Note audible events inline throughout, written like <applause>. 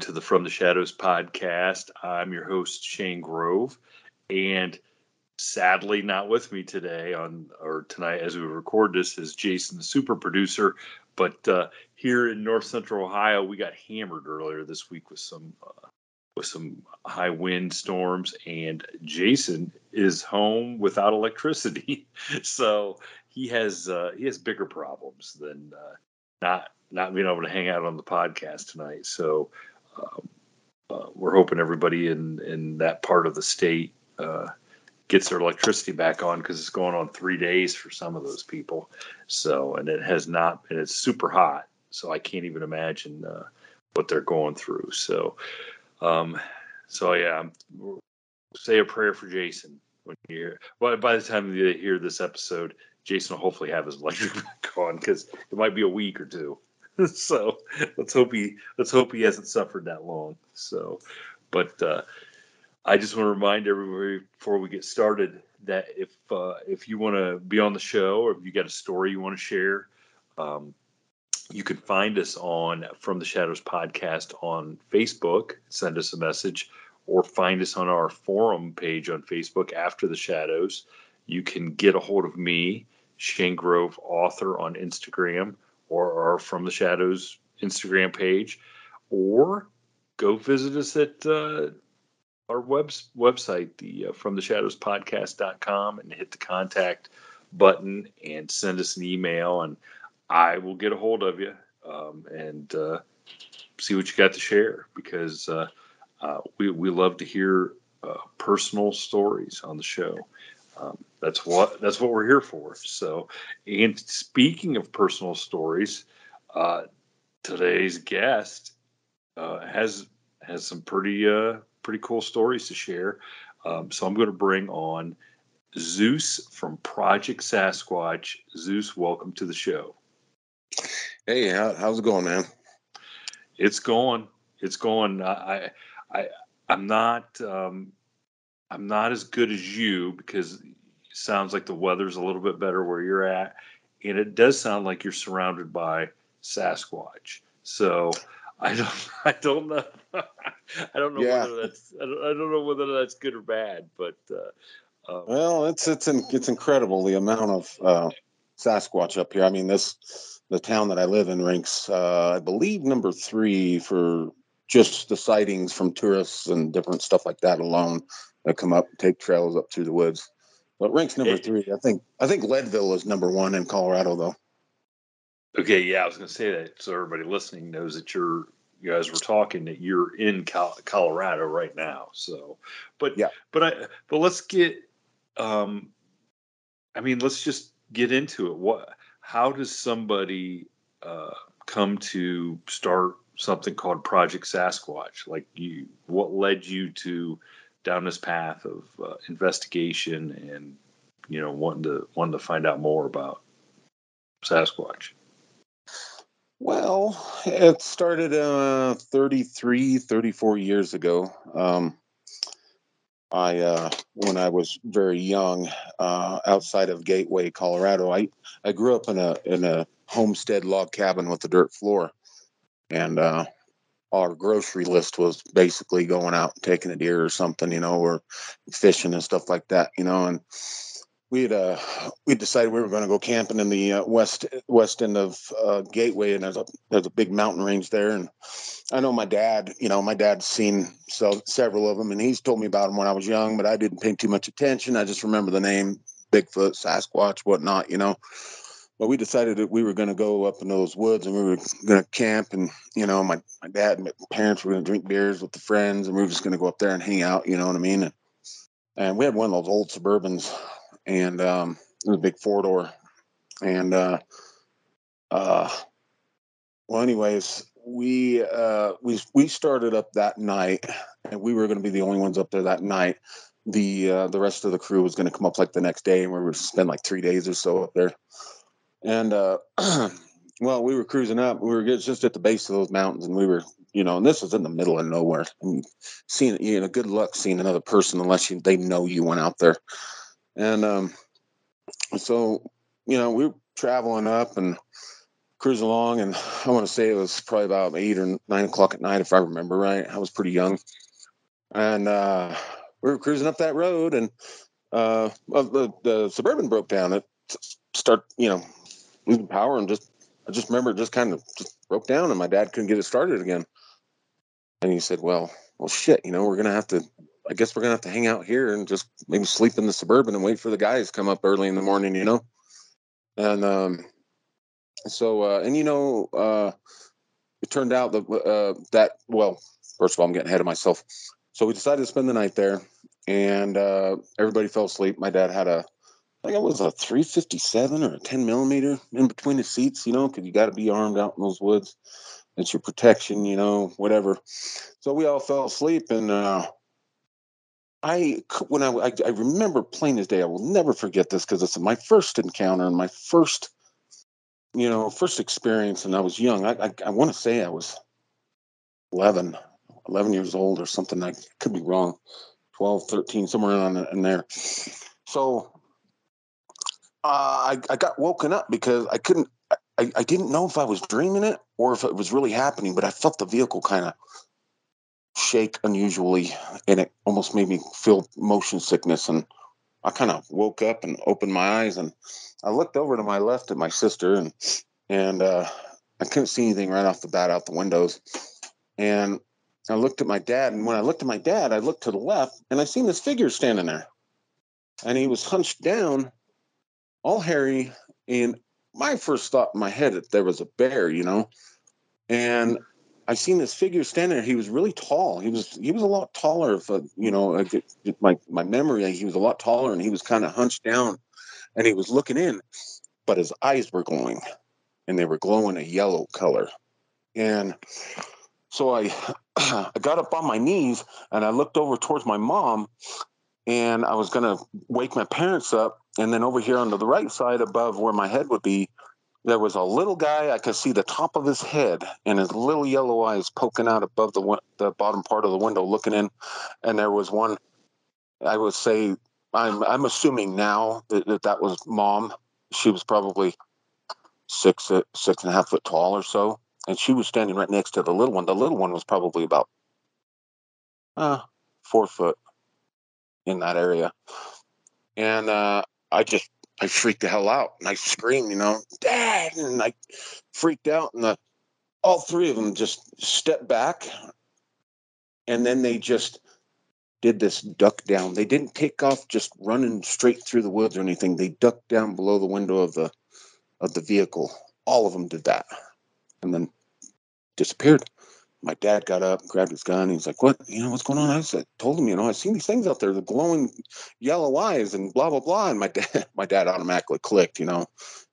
Everyone to the From the Shadows podcast. I'm your host Shane Grove, and sadly, not with me today on or tonight as we record this is Jason, the super producer. But uh, here in North Central Ohio, we got hammered earlier this week with some uh, with some high wind storms, and Jason is home without electricity, <laughs> so he has uh, he has bigger problems than uh, not not being able to hang out on the podcast tonight. So uh, we're hoping everybody in in that part of the state uh, gets their electricity back on because it's going on three days for some of those people. So and it has not, and it's super hot. So I can't even imagine uh, what they're going through. So, um, so yeah, say a prayer for Jason when you. hear. Well, by the time you hear this episode, Jason will hopefully have his <laughs> electric back on because it might be a week or two. <laughs> so let's hope he let's hope he hasn't suffered that long. So, but uh, I just want to remind everybody before we get started that if uh, if you want to be on the show or if you got a story you want to share, um, you can find us on From the Shadows podcast on Facebook. Send us a message or find us on our forum page on Facebook after the Shadows. You can get a hold of me, Shane Grove, author on Instagram or our From the Shadows Instagram page, or go visit us at uh, our web, website, the uh, From the Shadows Podcast.com, and hit the contact button and send us an email, and I will get a hold of you um, and uh, see what you got to share because uh, uh, we, we love to hear uh, personal stories on the show. Um, that's what that's what we're here for. So, and speaking of personal stories, uh, today's guest uh, has has some pretty uh, pretty cool stories to share. Um, so I'm going to bring on Zeus from Project Sasquatch. Zeus, welcome to the show. Hey, how, how's it going, man? It's going. It's going. I, I, I'm not. Um, I'm not as good as you because it sounds like the weather's a little bit better where you're at, and it does sound like you're surrounded by Sasquatch. So <laughs> I don't, I don't know, <laughs> I don't know yeah. whether that's, I don't, I don't, know whether that's good or bad, but. Uh, um, well, it's it's in, it's incredible the amount of uh, Sasquatch up here. I mean, this the town that I live in ranks, uh, I believe, number three for just the sightings from tourists and different stuff like that alone that come up, take trails up through the woods. But ranks number three. I think I think Leadville is number one in Colorado though. Okay, yeah, I was going to say that so everybody listening knows that you're you guys were talking that you're in Colorado right now. So, but yeah, but I but let's get um I mean, let's just get into it. What how does somebody uh come to start something called Project Sasquatch? Like you what led you to down this path of uh, investigation and you know wanting to wanting to find out more about Sasquatch? Well, it started uh, 33, 34 years ago. Um, I, uh, when I was very young, uh, outside of Gateway, Colorado, I, I grew up in a in a homestead log cabin with a dirt floor, and uh, our grocery list was basically going out and taking a deer or something, you know, or fishing and stuff like that, you know, and we had uh we decided we were going to go camping in the uh, west west end of uh, Gateway, and there's a there's a big mountain range there. And I know my dad, you know, my dad's seen so several of them, and he's told me about them when I was young, but I didn't pay too much attention. I just remember the name Bigfoot, Sasquatch, whatnot, you know. But we decided that we were going to go up in those woods and we were going to camp, and you know, my my dad and my parents were going to drink beers with the friends, and we were just going to go up there and hang out, you know what I mean? And, and we had one of those old Suburbans and um, it was a big four door. And uh, uh, well, anyways, we uh, we we started up that night, and we were going to be the only ones up there that night. The uh, the rest of the crew was going to come up like the next day, and we were spend like three days or so up there. And uh, <clears throat> well, we were cruising up. We were just at the base of those mountains, and we were, you know, and this was in the middle of nowhere. And seeing, you know, good luck seeing another person unless you, they know you went out there. And um, so, you know, we were traveling up and cruising along, and <sighs> I want to say it was probably about eight or nine o'clock at night, if I remember right. I was pretty young, and uh, we were cruising up that road, and uh, the the suburban broke down. It start, you know, losing power, and just I just remember it just kind of just broke down, and my dad couldn't get it started again. And he said, "Well, well, shit, you know, we're gonna have to I guess we're gonna have to hang out here and just maybe sleep in the suburban and wait for the guys to come up early in the morning, you know. And um, so uh, and you know, uh, it turned out that uh, that well, first of all, I'm getting ahead of myself. So we decided to spend the night there, and uh, everybody fell asleep. My dad had a I it was a 357 or a 10 millimeter in between the seats, you know, because you got to be armed out in those woods. It's your protection, you know, whatever. So we all fell asleep, and uh, I when I, I, I remember plain as day. I will never forget this because it's my first encounter and my first, you know, first experience. And I was young. I I, I want to say I was 11, 11 years old or something. I could be wrong. 12, 13, somewhere around in there. So I I got woken up because I couldn't. I, I didn't know if I was dreaming it or if it was really happening, but I felt the vehicle kind of shake unusually and it almost made me feel motion sickness and i kind of woke up and opened my eyes and i looked over to my left at my sister and and uh, i couldn't see anything right off the bat out the windows and i looked at my dad and when i looked at my dad i looked to the left and i seen this figure standing there and he was hunched down all hairy and my first thought in my head that there was a bear you know and I seen this figure standing there. He was really tall. He was he was a lot taller. If you know, my my memory, he was a lot taller, and he was kind of hunched down, and he was looking in, but his eyes were glowing, and they were glowing a yellow color, and so I <clears throat> I got up on my knees and I looked over towards my mom, and I was gonna wake my parents up, and then over here on the right side above where my head would be there was a little guy. I could see the top of his head and his little yellow eyes poking out above the the bottom part of the window, looking in. And there was one. I would say I'm I'm assuming now that that, that was mom. She was probably six six and a half foot tall or so, and she was standing right next to the little one. The little one was probably about uh, four foot in that area, and uh, I just I freaked the hell out and I screamed, you know, dad. And I freaked out. And the, all three of them just stepped back. And then they just did this duck down. They didn't take off just running straight through the woods or anything. They ducked down below the window of the of the vehicle. All of them did that. And then disappeared my dad got up, grabbed his gun. He was like, "What? You know what's going on?" I said, "Told him, you know, I've seen these things out there, the glowing yellow eyes, and blah blah blah." And my <laughs> dad, my dad automatically clicked. You know,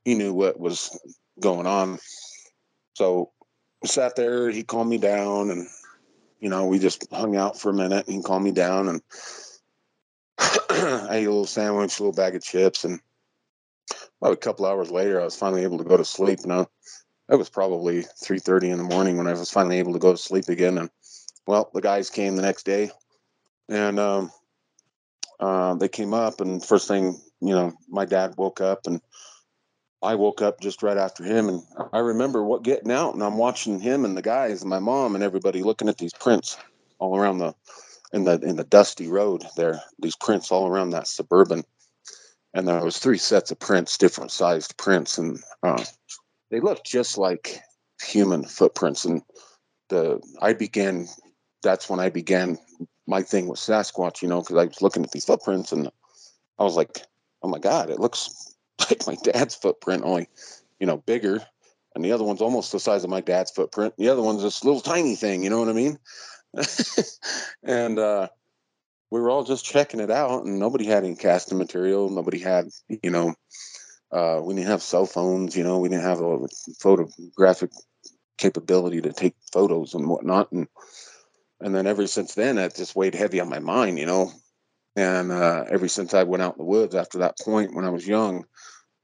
he knew what was going on. So I sat there. He calmed me down, and you know, we just hung out for a minute. He calmed me down, and <clears throat> I ate a little sandwich, a little bag of chips, and about a couple hours later, I was finally able to go to sleep. Now, it was probably 3.30 in the morning when I was finally able to go to sleep again. And, well, the guys came the next day, and um, uh, they came up, and first thing, you know, my dad woke up, and I woke up just right after him. And I remember what getting out, and I'm watching him and the guys, and my mom, and everybody looking at these prints all around the in the in the dusty road there. These prints all around that suburban and there was three sets of prints, different sized prints, and uh, they looked just like human footprints. And the I began. That's when I began my thing with Sasquatch, you know, because I was looking at these footprints and I was like, oh my god, it looks <laughs> like my dad's footprint, only you know bigger, and the other one's almost the size of my dad's footprint. The other one's this little tiny thing, you know what I mean? <laughs> and uh, we were all just checking it out, and nobody had any casting material. Nobody had, you know, uh, we didn't have cell phones. You know, we didn't have a photographic capability to take photos and whatnot. And and then ever since then, it just weighed heavy on my mind. You know, and uh, ever since I went out in the woods after that point when I was young,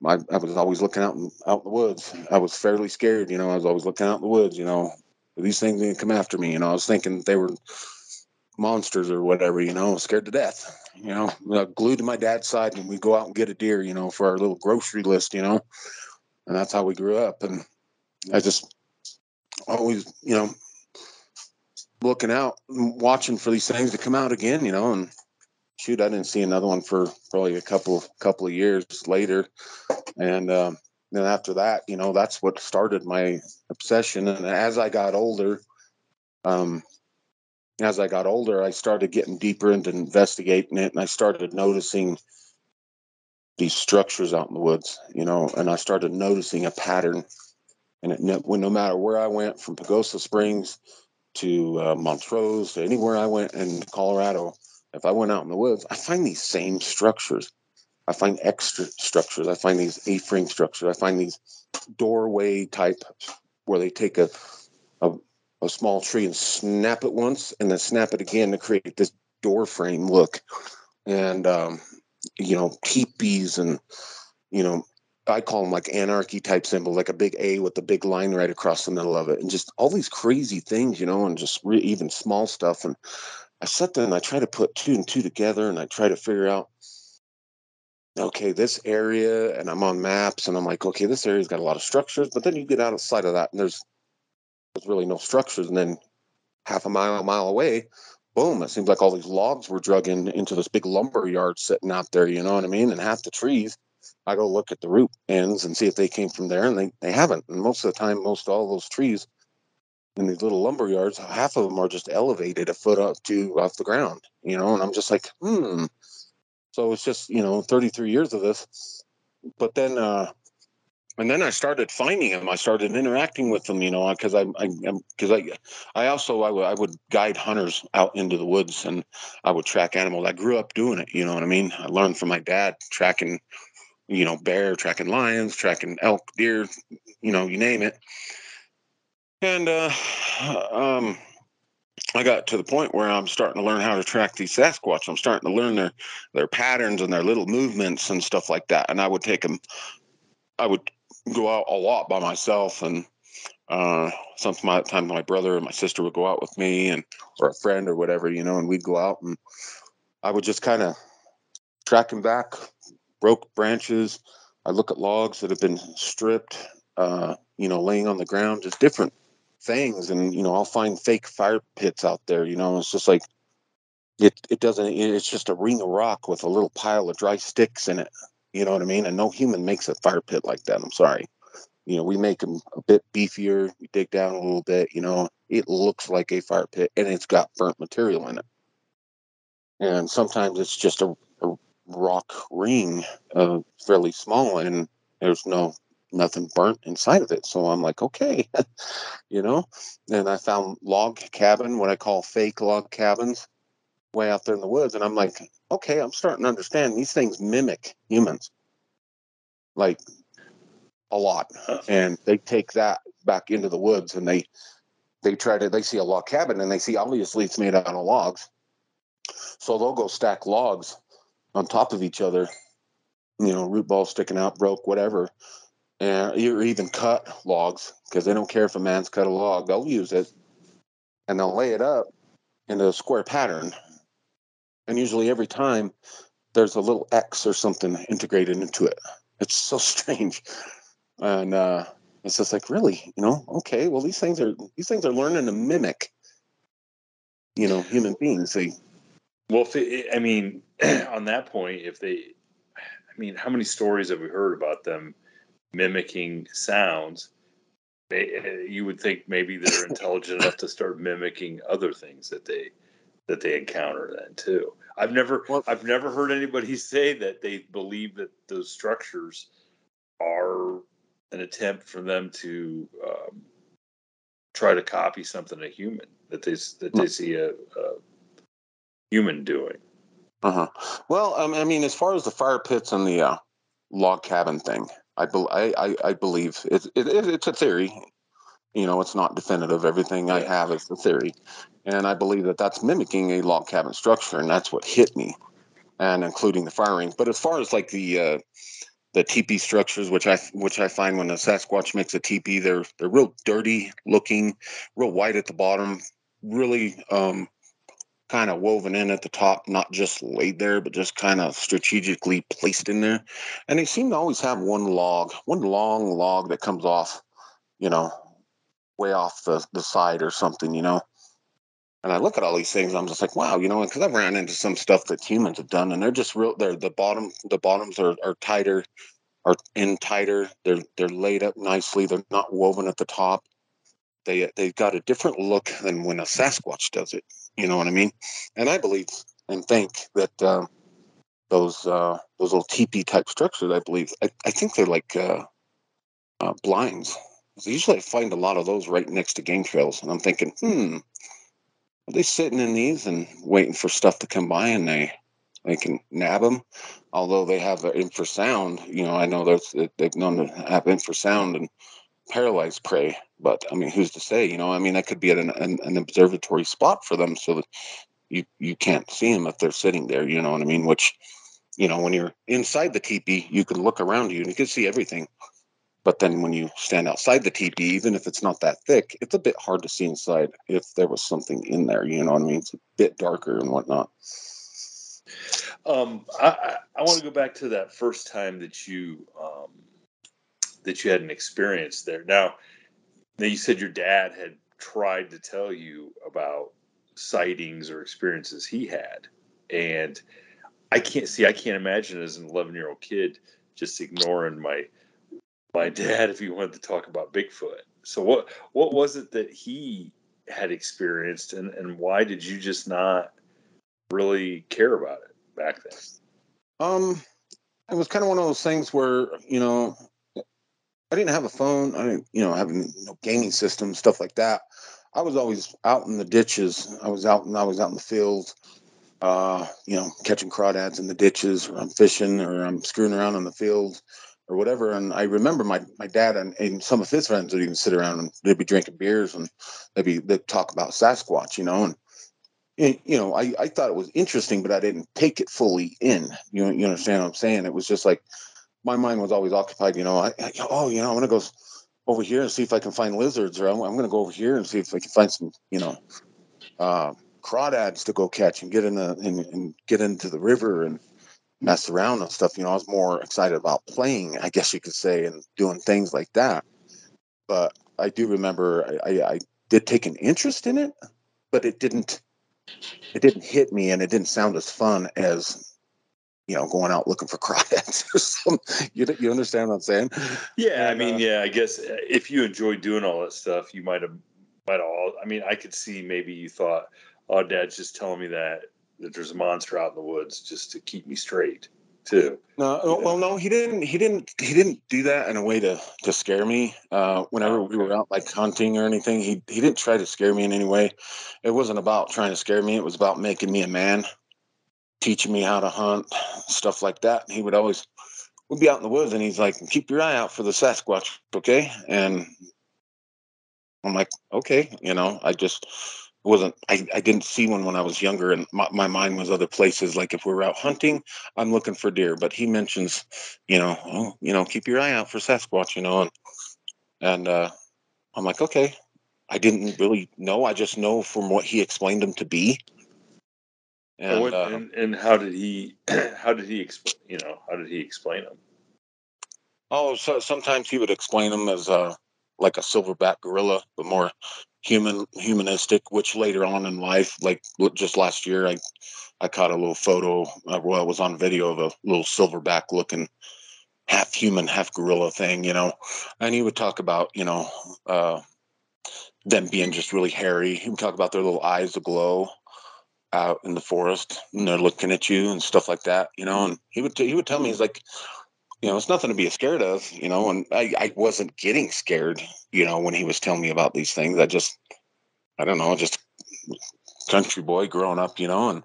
my, I was always looking out in, out in the woods. I was fairly scared. You know, I was always looking out in the woods. You know, these things didn't come after me. You know, I was thinking they were monsters or whatever, you know, scared to death. You know, glued to my dad's side, and we go out and get a deer, you know, for our little grocery list, you know, and that's how we grew up. And I just always, you know, looking out, watching for these things to come out again, you know, and shoot, I didn't see another one for probably a couple couple of years later, and um, then after that, you know, that's what started my obsession. And as I got older, um, as I got older, I started getting deeper into investigating it, and I started noticing these structures out in the woods, you know, and I started noticing a pattern. And it, no, no matter where I went, from Pagosa Springs to uh, Montrose, to anywhere I went in Colorado, if I went out in the woods, I find these same structures. I find extra structures. I find these A-frame structures. I find these doorway type where they take a, a a small tree and snap it once and then snap it again to create this door frame look. And, um, you know, teepees and, you know, I call them like anarchy type symbol, like a big A with a big line right across the middle of it, and just all these crazy things, you know, and just re- even small stuff. And I sit there and I try to put two and two together, and I try to figure out, okay, this area, and I'm on maps, and I'm like, okay, this area's got a lot of structures, but then you get out of sight of that, and there's there's really no structures. And then half a mile, a mile away, boom, it seems like all these logs were drug in, into this big lumber yard sitting out there, you know what I mean? And half the trees, I go look at the root ends and see if they came from there, and they, they haven't. And most of the time, most all those trees in these little lumber yards, half of them are just elevated a foot up to off the ground, you know, and I'm just like, hmm. So it's just, you know, 33 years of this. But then uh and then I started finding them. I started interacting with them, you know, because I, because I, I, also I, w- I would guide hunters out into the woods, and I would track animals. I grew up doing it, you know what I mean. I learned from my dad tracking, you know, bear, tracking lions, tracking elk, deer, you know, you name it. And uh, um, I got to the point where I'm starting to learn how to track these Sasquatch. I'm starting to learn their their patterns and their little movements and stuff like that. And I would take them. I would go out a lot by myself and uh sometimes my brother and my sister would go out with me and or a friend or whatever you know and we'd go out and i would just kind of track him back broke branches. I look at logs that have been stripped uh you know laying on the ground just different things and you know i'll find fake fire pits out there you know it's just like it it doesn't it's just a ring of rock with a little pile of dry sticks in it you know what I mean? And no human makes a fire pit like that. I'm sorry. You know, we make them a bit beefier. We dig down a little bit. You know, it looks like a fire pit, and it's got burnt material in it. And sometimes it's just a, a rock ring, uh, fairly small, and there's no nothing burnt inside of it. So I'm like, okay, <laughs> you know. And I found log cabin, what I call fake log cabins, way out there in the woods, and I'm like, okay, I'm starting to understand these things mimic humans like a lot. And they take that back into the woods and they they try to they see a log cabin and they see obviously it's made out of logs. So they'll go stack logs on top of each other, you know, root balls sticking out, broke, whatever, and or even cut logs because they don't care if a man's cut a log, they'll use it and they'll lay it up in a square pattern. And usually every time there's a little X or something integrated into it. It's so <laughs> strange. And uh, it's just like, really, you know, okay, well these things are these things are learning to mimic, you know, human beings. They well, if it, I mean, <clears throat> on that point, if they, I mean, how many stories have we heard about them mimicking sounds? They, you would think maybe they're <laughs> intelligent enough to start mimicking other things that they that they encounter then too. I've never well, I've never heard anybody <laughs> say that they believe that those structures are an attempt for them to um, try to copy something a human that they that they see a, a human doing. Uh huh. Well, um, I mean, as far as the fire pits and the uh, log cabin thing, I, be- I, I, I believe it, it, it's a theory. You know, it's not definitive. Everything I have is a theory, and I believe that that's mimicking a log cabin structure, and that's what hit me, and including the fire rings. But as far as like the uh, the teepee structures, which I which I find when a Sasquatch makes a teepee, they're they're real dirty looking, real white at the bottom, really um, kind of woven in at the top, not just laid there, but just kind of strategically placed in there. And they seem to always have one log, one long log that comes off, you know, way off the, the side or something, you know. And I look at all these things, I'm just like, wow, you know, because I've ran into some stuff that humans have done, and they're just real. They're the bottom, the bottoms are, are tighter, are in tighter. They're they're laid up nicely. They're not woven at the top. They they've got a different look than when a Sasquatch does it. You know what I mean? And I believe and think that uh, those uh, those little teepee type structures, I believe, I, I think they're like uh, uh, blinds. Usually, I find a lot of those right next to game trails, and I'm thinking, hmm, are they sitting in these and waiting for stuff to come by, and they they can nab them? Although they have infrasound, you know, I know there's they've known to have infrasound and paralyze prey. But I mean, who's to say? You know, I mean, that could be an, an, an observatory spot for them, so that you you can't see them if they're sitting there. You know what I mean? Which, you know, when you're inside the teepee, you can look around you and you can see everything. But then when you stand outside the teepee, even if it's not that thick, it's a bit hard to see inside if there was something in there. You know what I mean? It's a bit darker and whatnot. Um, I, I, want to go back to that first time that you um, that you had an experience there. Now, now you said your dad had tried to tell you about sightings or experiences he had, and I can't see. I can't imagine as an 11 year old kid just ignoring my my dad if he wanted to talk about Bigfoot. So what what was it that he had experienced, and and why did you just not really care about it back then? Um, it was kind of one of those things where you know I didn't have a phone. I didn't, you know, have no gaming system, stuff like that. I was always out in the ditches. I was out and I was out in the fields, uh, you know, catching crawdads in the ditches, or I'm fishing, or I'm screwing around in the field, or whatever. And I remember my my dad and, and some of his friends would even sit around and they'd be drinking beers and they'd be they'd talk about Sasquatch, you know, and you know, I, I thought it was interesting, but I didn't take it fully in. You you understand what I'm saying? It was just like my mind was always occupied. You know, I, I oh, you know, I'm gonna go over here and see if I can find lizards, or I'm, I'm gonna go over here and see if I can find some, you know, uh, crawdads to go catch and get in the and, and get into the river and mess around and stuff. You know, I was more excited about playing, I guess you could say, and doing things like that. But I do remember I, I, I did take an interest in it, but it didn't it didn't hit me and it didn't sound as fun as you know, going out looking for <laughs> crawdads or something. You, you understand what I'm saying? Yeah, and, I mean, uh, yeah, I guess uh, if you enjoy doing all that stuff, you might have, might all. I mean, I could see maybe you thought, "Oh, Dad's just telling me that that there's a monster out in the woods just to keep me straight." Too. No, uh, well, no, he didn't. He didn't. He didn't do that in a way to to scare me. Uh, whenever we were out like hunting or anything, he he didn't try to scare me in any way. It wasn't about trying to scare me. It was about making me a man teaching me how to hunt, stuff like that. And he would always we'd be out in the woods and he's like, keep your eye out for the Sasquatch, okay? And I'm like, okay, you know, I just wasn't I, I didn't see one when I was younger and my, my mind was other places. Like if we're out hunting I'm looking for deer but he mentions you know oh, you know keep your eye out for Sasquatch you know and and uh, I'm like okay. I didn't really know I just know from what he explained them to be. And, what, uh, and, and how did he <clears throat> how did he explain you know how did he explain them? Oh so sometimes he would explain them as uh like a silverback gorilla but more human humanistic which later on in life like just last year i i caught a little photo uh, well it was on video of a little silverback looking half human half gorilla thing you know? And he would talk about you know uh them being just really hairy. He would talk about their little eyes aglow out in the forest and they're looking at you and stuff like that you know? And he would t- he would tell me he's like you know, it's nothing to be scared of, you know, and I, I wasn't getting scared, you know, when he was telling me about these things. I just, I don't know, just country boy growing up, you know, and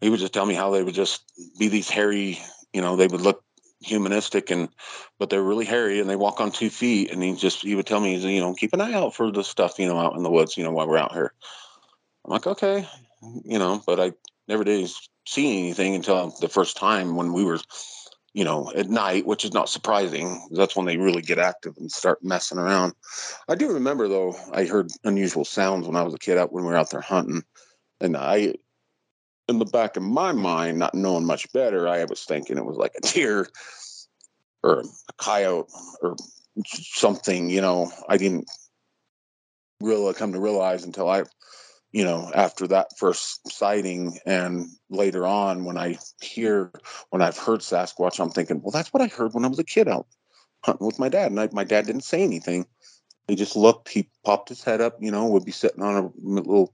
he would just tell me how they would just be these hairy, you know, they would look humanistic and, but they're really hairy and they walk on two feet. And he just, he would tell me, you know, keep an eye out for the stuff, you know, out in the woods, you know, while we're out here. I'm like, okay, you know, but I never did see anything until the first time when we were you know, at night, which is not surprising. That's when they really get active and start messing around. I do remember though, I heard unusual sounds when I was a kid out when we were out there hunting. And I in the back of my mind, not knowing much better, I was thinking it was like a deer or a coyote or something, you know. I didn't really come to realize until I you know, after that first sighting and later on when I hear, when I've heard Sasquatch, I'm thinking, well, that's what I heard when I was a kid out hunting with my dad. And I, my dad didn't say anything. He just looked, he popped his head up, you know, would be sitting on a little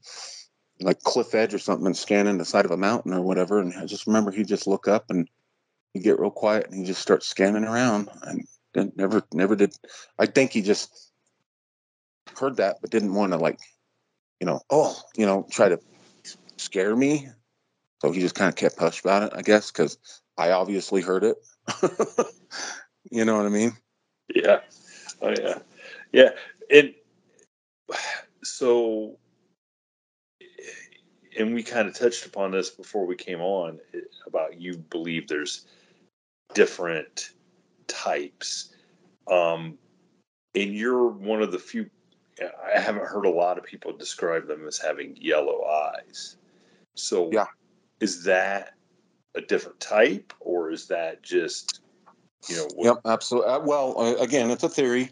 like cliff edge or something and scanning the side of a mountain or whatever. And I just remember he'd just look up and he'd get real quiet and he just start scanning around and never, never did. I think he just heard that, but didn't want to like you know, oh, you know, try to scare me. So he just kind of kept hush about it, I guess, because I obviously heard it. <laughs> you know what I mean? Yeah. Oh yeah. Yeah. And so and we kind of touched upon this before we came on about you believe there's different types um and you're one of the few I haven't heard a lot of people describe them as having yellow eyes. So, yeah, is that a different type, or is that just you know? What... Yep, absolutely. Uh, well, uh, again, it's a theory,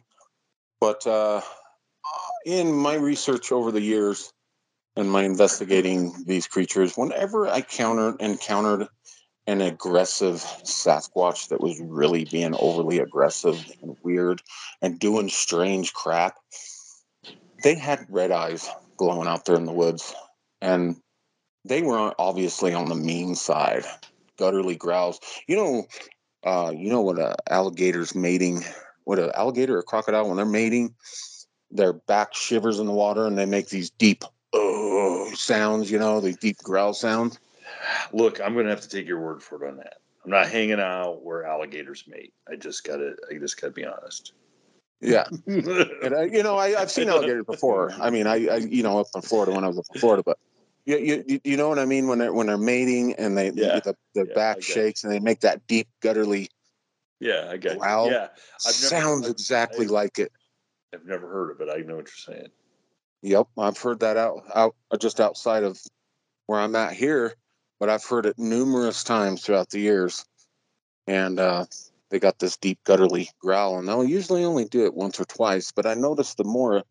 but uh, in my research over the years and my investigating these creatures, whenever I countered encountered an aggressive Sasquatch that was really being overly aggressive and weird and doing strange crap, they had red eyes glowing out there in the woods, and they were obviously on the mean side. Gutturally growls. You know, uh, you know what a alligator's mating. What an alligator or crocodile when they're mating, their back shivers in the water, and they make these deep oh sounds. You know, these deep growl sounds. Look, I'm to have to take your word for it on that. I'm not hanging out where alligators mate. I just got to. I just got to be honest. Yeah, <laughs> and I, you know, I, have seen alligators before. I mean, I, I, you know, up in Florida when I was up in Florida, but you, you, you know what I mean when they're when they're mating and they, yeah. the, the yeah, back shakes and they make that deep gutturally. Yeah, I get Wow. Yeah, I've sounds never, exactly I, like it. I've never heard of it. I know what you're saying. Yep, I've heard that out out just outside of where I'm at here, but I've heard it numerous times throughout the years, and uh, they got this deep gutturally growl, and they'll usually only do it once or twice. But I noticed the more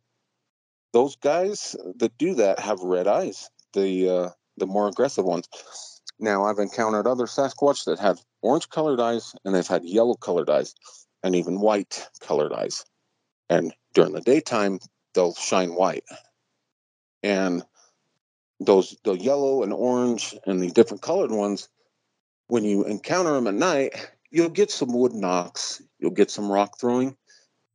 those guys that do that have red eyes, the uh, the more aggressive ones. Now I've encountered other Sasquatch that have orange colored eyes, and they've had yellow colored eyes, and even white colored eyes. And during the daytime, they'll shine white. And those the yellow and orange and the different colored ones, when you encounter them at night, you'll get some wood knocks, you'll get some rock throwing,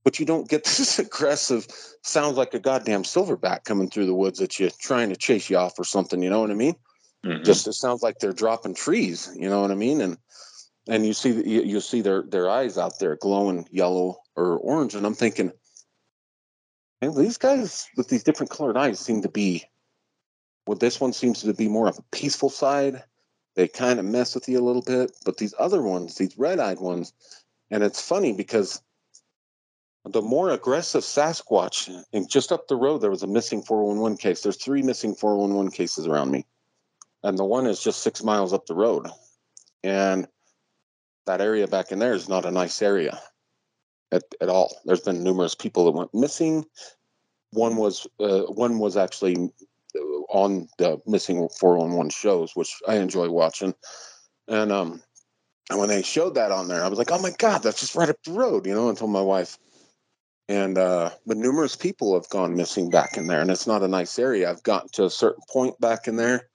but you don't get <laughs> this aggressive sounds like a goddamn silverback coming through the woods at you trying to chase you off or something you know what i mean mm-hmm. just it sounds like they're dropping trees you know what i mean and and you see you, you see their their eyes out there glowing yellow or orange and i'm thinking these guys with these different colored eyes seem to be Well, this one seems to be more of a peaceful side. They kind of mess with you a little bit, but these other ones, these red-eyed ones, and it's funny because the more aggressive Sasquatch, and just up the road, there was a missing 411 case. There's three missing 411 cases around me, and the one is just six miles up the road, and that area back in there is not a nice area at, at all. There's been numerous people that went missing. One was uh, one was actually on the missing 411 shows, which I enjoy watching. And um, and when they showed that on there, I was like, oh my god, that's just right up the road, you know. Told my wife, and uh, but numerous people have gone missing back in there, and it's not a nice area. I've gotten to a certain point back in there,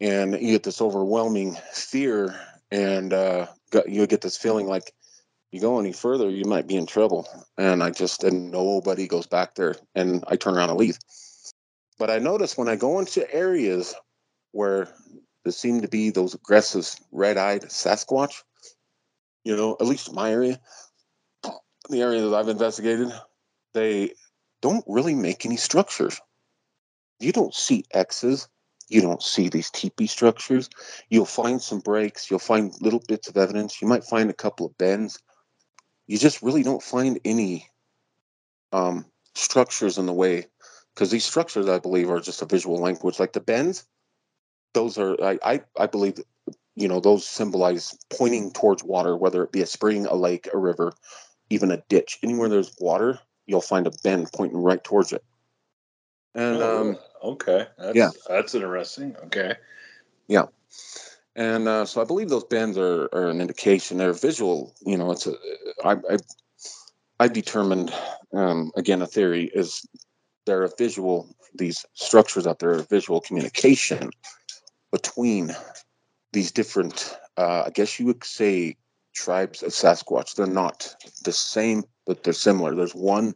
and you get this overwhelming fear, and uh, you get this feeling like you go any further, you might be in trouble. And I just and nobody goes back there, and I turn around and leave. But I notice when I go into areas where there seem to be those aggressive red-eyed Sasquatch, you know, at least my area, <clears throat> the area that I've investigated, they don't really make any structures. You don't see X's. You don't see these teepee structures. You'll find some breaks. You'll find little bits of evidence. You might find a couple of bends. You just really don't find any um, structures in the way, because these structures, I believe, are just a visual language. Like the bends, those are, I, I, I believe, you know, those symbolize pointing towards water, whether it be a spring, a lake, a river, even a ditch. Anywhere there's water, you'll find a bend pointing right towards it. And oh, um, okay, that's, yeah, that's interesting. Okay, yeah, and uh, so I believe those bends are, are an indication. They're visual. You know, it's a I I I determined um, again a theory is they're visual. These structures out there are visual communication between these different. Uh, I guess you would say tribes of Sasquatch. They're not the same, but they're similar. There's one,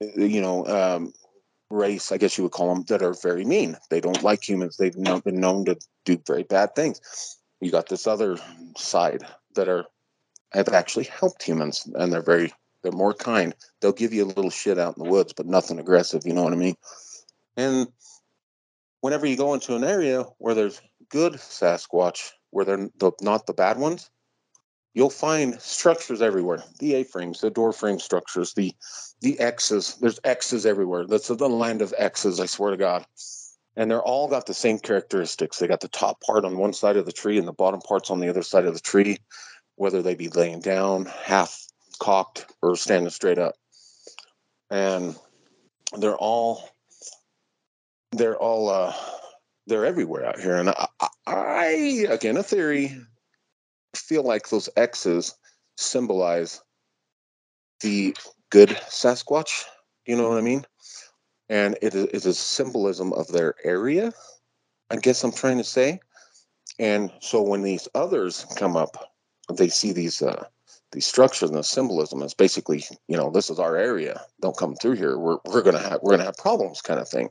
you know, um, race, I guess you would call them, that are very mean. They don't like humans. They've been known to do very bad things. You got this other side that are have actually helped humans, and they're very they're more kind. They'll give you a little shit out in the woods, but nothing aggressive. You know what I mean? And whenever you go into an area where there's good Sasquatch, where they're the, not the bad ones, you'll find structures everywhere the a-frames the door frame structures the the x's there's x's everywhere that's the land of x's i swear to god and they're all got the same characteristics they got the top part on one side of the tree and the bottom parts on the other side of the tree whether they be laying down half cocked or standing straight up and they're all they're all uh they're everywhere out here and I, I again a theory feel like those X's symbolize the good Sasquatch. You know what I mean? And it is a symbolism of their area, I guess I'm trying to say. And so when these others come up, they see these uh, these structure and the symbolism. is basically, you know, this is our area. Don't come through here. We're we're gonna have we're gonna have problems, kind of thing.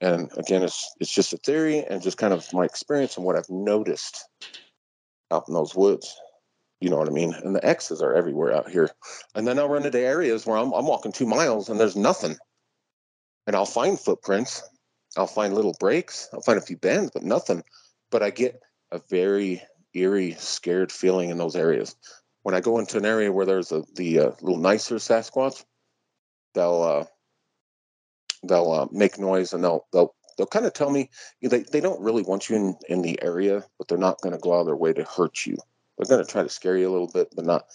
And again, it's it's just a theory and just kind of my experience and what I've noticed out in those woods. You know what I mean? And the X's are everywhere out here. And then I'll run into areas where I'm, I'm walking two miles and there's nothing. And I'll find footprints. I'll find little breaks. I'll find a few bends, but nothing. But I get a very eerie, scared feeling in those areas. When I go into an area where there's a the uh, little nicer Sasquatch, they'll uh, they'll uh, make noise and they'll they'll they'll kind of tell me they, they don't really want you in, in the area, but they're not going to go out of their way to hurt you. They're going to try to scare you a little bit, but not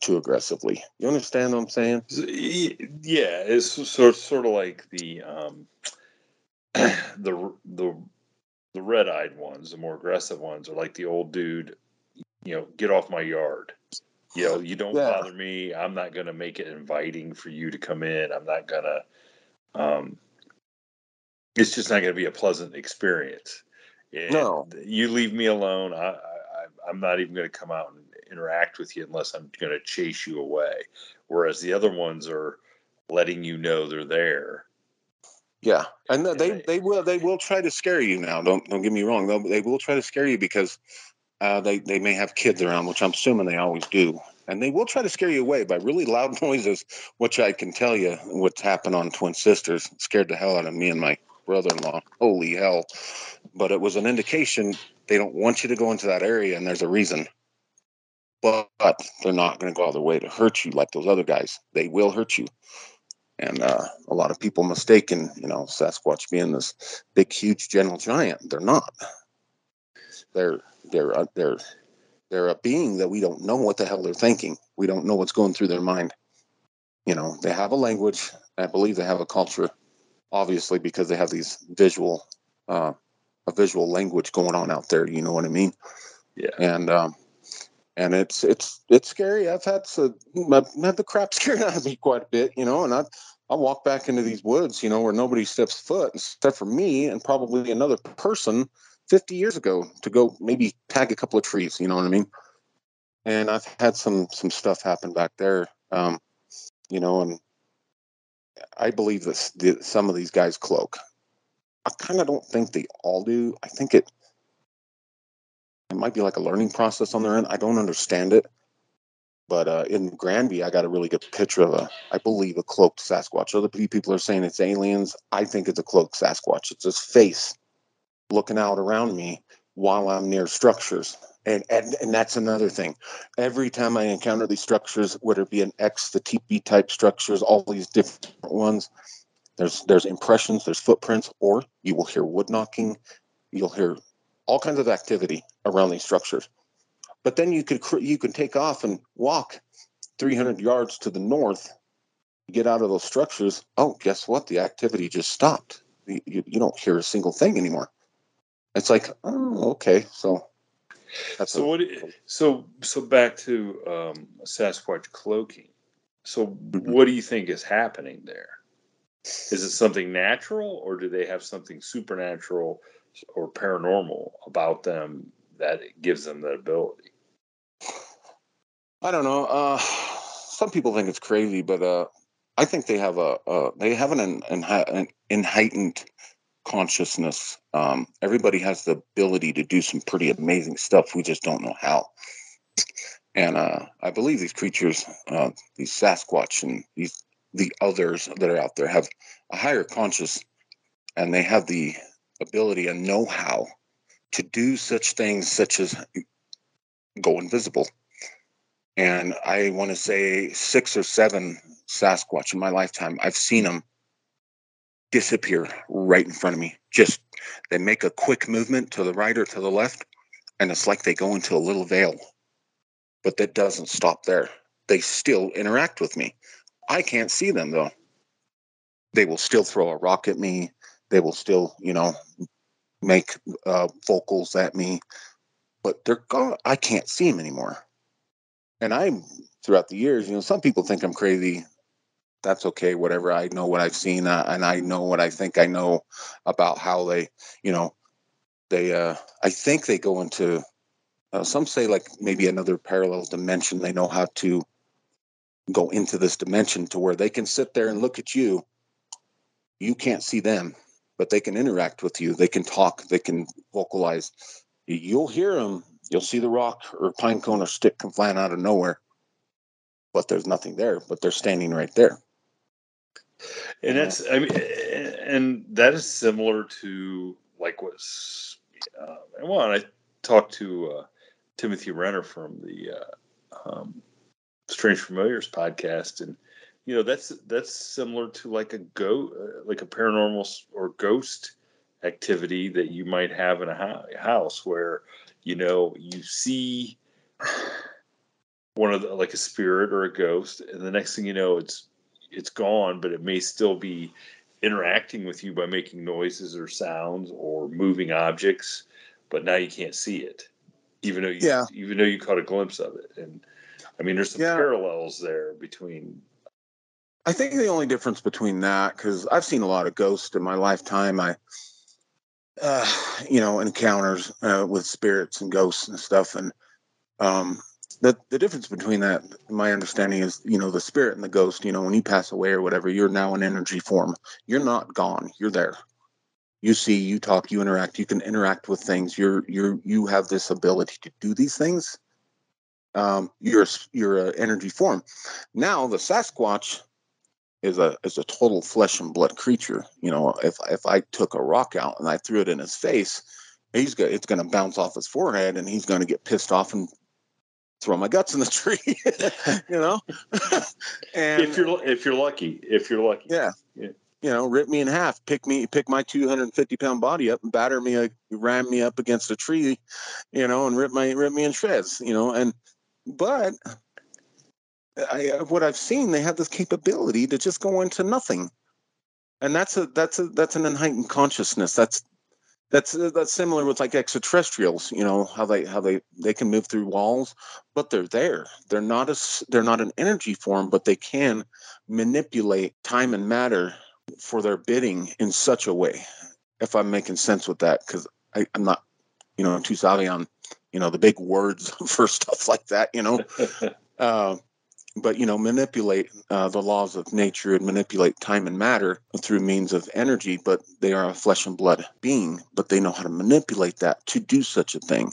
too aggressively. You understand what I'm saying? Yeah, it's sort sort of like the um, <clears throat> the the the red eyed ones, the more aggressive ones, are like the old dude. You know, get off my yard. You know, you don't yeah. bother me. I'm not going to make it inviting for you to come in. I'm not going to um, it's just not going to be a pleasant experience. And no, you leave me alone. I, I, I'm not even going to come out and interact with you unless I'm going to chase you away. Whereas the other ones are letting you know they're there. Yeah, and they they will they will try to scare you now. Don't don't get me wrong. They'll, they will try to scare you because uh, they they may have kids around, which I'm assuming they always do, and they will try to scare you away by really loud <laughs> noises, which I can tell you what's happened on Twin Sisters. It scared the hell out of me and my brother-in-law. Holy hell! But it was an indication they don't want you to go into that area, and there's a reason. But they're not going to go out of way to hurt you like those other guys. They will hurt you, and uh, a lot of people mistaken, you know, Sasquatch being this big, huge, gentle giant. They're not. They're they're uh, they're they're a being that we don't know what the hell they're thinking. We don't know what's going through their mind. You know, they have a language. I believe they have a culture, obviously, because they have these visual, uh, a visual language going on out there. You know what I mean? Yeah. And um, and it's it's it's scary. I've had some, I've had the crap <laughs> scared out of me quite a bit. You know, and I I walk back into these woods, you know, where nobody steps foot except for me and probably another person 50 years ago to go maybe tag a couple of trees. You know what I mean? And I've had some some stuff happen back there. Um, you know, and I believe that the, some of these guys cloak. I kind of don't think they all do. I think it it might be like a learning process on their end. I don't understand it. But uh, in Granby, I got a really good picture of a, I believe, a cloaked Sasquatch. Other people are saying it's aliens. I think it's a cloaked Sasquatch. It's his face looking out around me while I'm near structures. And, and and that's another thing. Every time I encounter these structures, whether it be an X, the TP type structures, all these different ones, there's there's impressions, there's footprints, or you will hear wood knocking, you'll hear all kinds of activity around these structures. But then you could you could take off and walk 300 yards to the north, get out of those structures. Oh, guess what? The activity just stopped. You, you, you don't hear a single thing anymore. It's like, oh, okay, so that's so a, what. So so back to um, Sasquatch cloaking. So mm-hmm. what do you think is happening there? Is it something natural, or do they have something supernatural or paranormal about them that gives them that ability? I don't know. Uh, some people think it's crazy, but uh, I think they have a uh, they have an, an, an, an heightened consciousness. Um, everybody has the ability to do some pretty amazing stuff. We just don't know how. And uh, I believe these creatures, uh, these Sasquatch and these the others that are out there, have a higher conscious, and they have the ability and know-how to do such things, such as go invisible. And I want to say six or seven Sasquatch in my lifetime. I've seen them disappear right in front of me. Just they make a quick movement to the right or to the left, and it's like they go into a little veil. But that doesn't stop there. They still interact with me. I can't see them though. They will still throw a rock at me. They will still, you know, make uh, vocals at me, but they're gone. I can't see them anymore. And I'm throughout the years, you know, some people think I'm crazy that's okay whatever i know what i've seen uh, and i know what i think i know about how they you know they uh i think they go into uh, some say like maybe another parallel dimension they know how to go into this dimension to where they can sit there and look at you. You can't see them but they can interact with you they can talk they can vocalize. You'll hear them you'll see the rock or pine cone or stick come flying out of nowhere but there's nothing there but they're standing right there and that's I mean, and that is similar to like what's uh, well, I talked to uh, Timothy Renner from the uh, um, Strange Familiars podcast, and you know that's that's similar to like a go uh, like a paranormal or ghost activity that you might have in a house where you know you see one of the like a spirit or a ghost and the next thing you know it's it's gone, but it may still be interacting with you by making noises or sounds or moving objects, but now you can't see it, even though you, yeah. even though you caught a glimpse of it. And I mean, there's some yeah. parallels there between. I think the only difference between that, because I've seen a lot of ghosts in my lifetime, I, uh, you know, encounters uh, with spirits and ghosts and stuff, and um, the the difference between that, my understanding is, you know, the spirit and the ghost. You know, when you pass away or whatever, you're now an energy form. You're not gone. You're there. You see, you talk, you interact. You can interact with things. You're you're you have this ability to do these things. Um, you're you're an energy form. Now the Sasquatch is a is a total flesh and blood creature. You know, if if I took a rock out and I threw it in his face, he's got it's going to bounce off his forehead and he's going to get pissed off and throw my guts in the <laughs> tree. you know, <laughs> and if you're if you're lucky, if you're lucky, yeah. yeah. You know, rip me in half, pick me, pick my 250 pound body up, and batter me, uh, ram me up against a tree, you know, and rip my rip me in shreds, you know. And but I, uh, what I've seen, they have this capability to just go into nothing, and that's a that's a that's an enlightened consciousness. That's that's uh, that's similar with like extraterrestrials. You know how they how they they can move through walls, but they're there. They're not a they're not an energy form, but they can manipulate time and matter for their bidding in such a way. If I'm making sense with that, because I'm not, you know, too savvy on, you know, the big words <laughs> for stuff like that. You know. <laughs> uh, but you know manipulate uh, the laws of nature and manipulate time and matter through means of energy but they are a flesh and blood being but they know how to manipulate that to do such a thing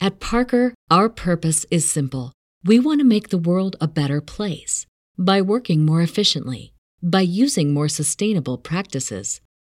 At Parker, our purpose is simple. We want to make the world a better place by working more efficiently, by using more sustainable practices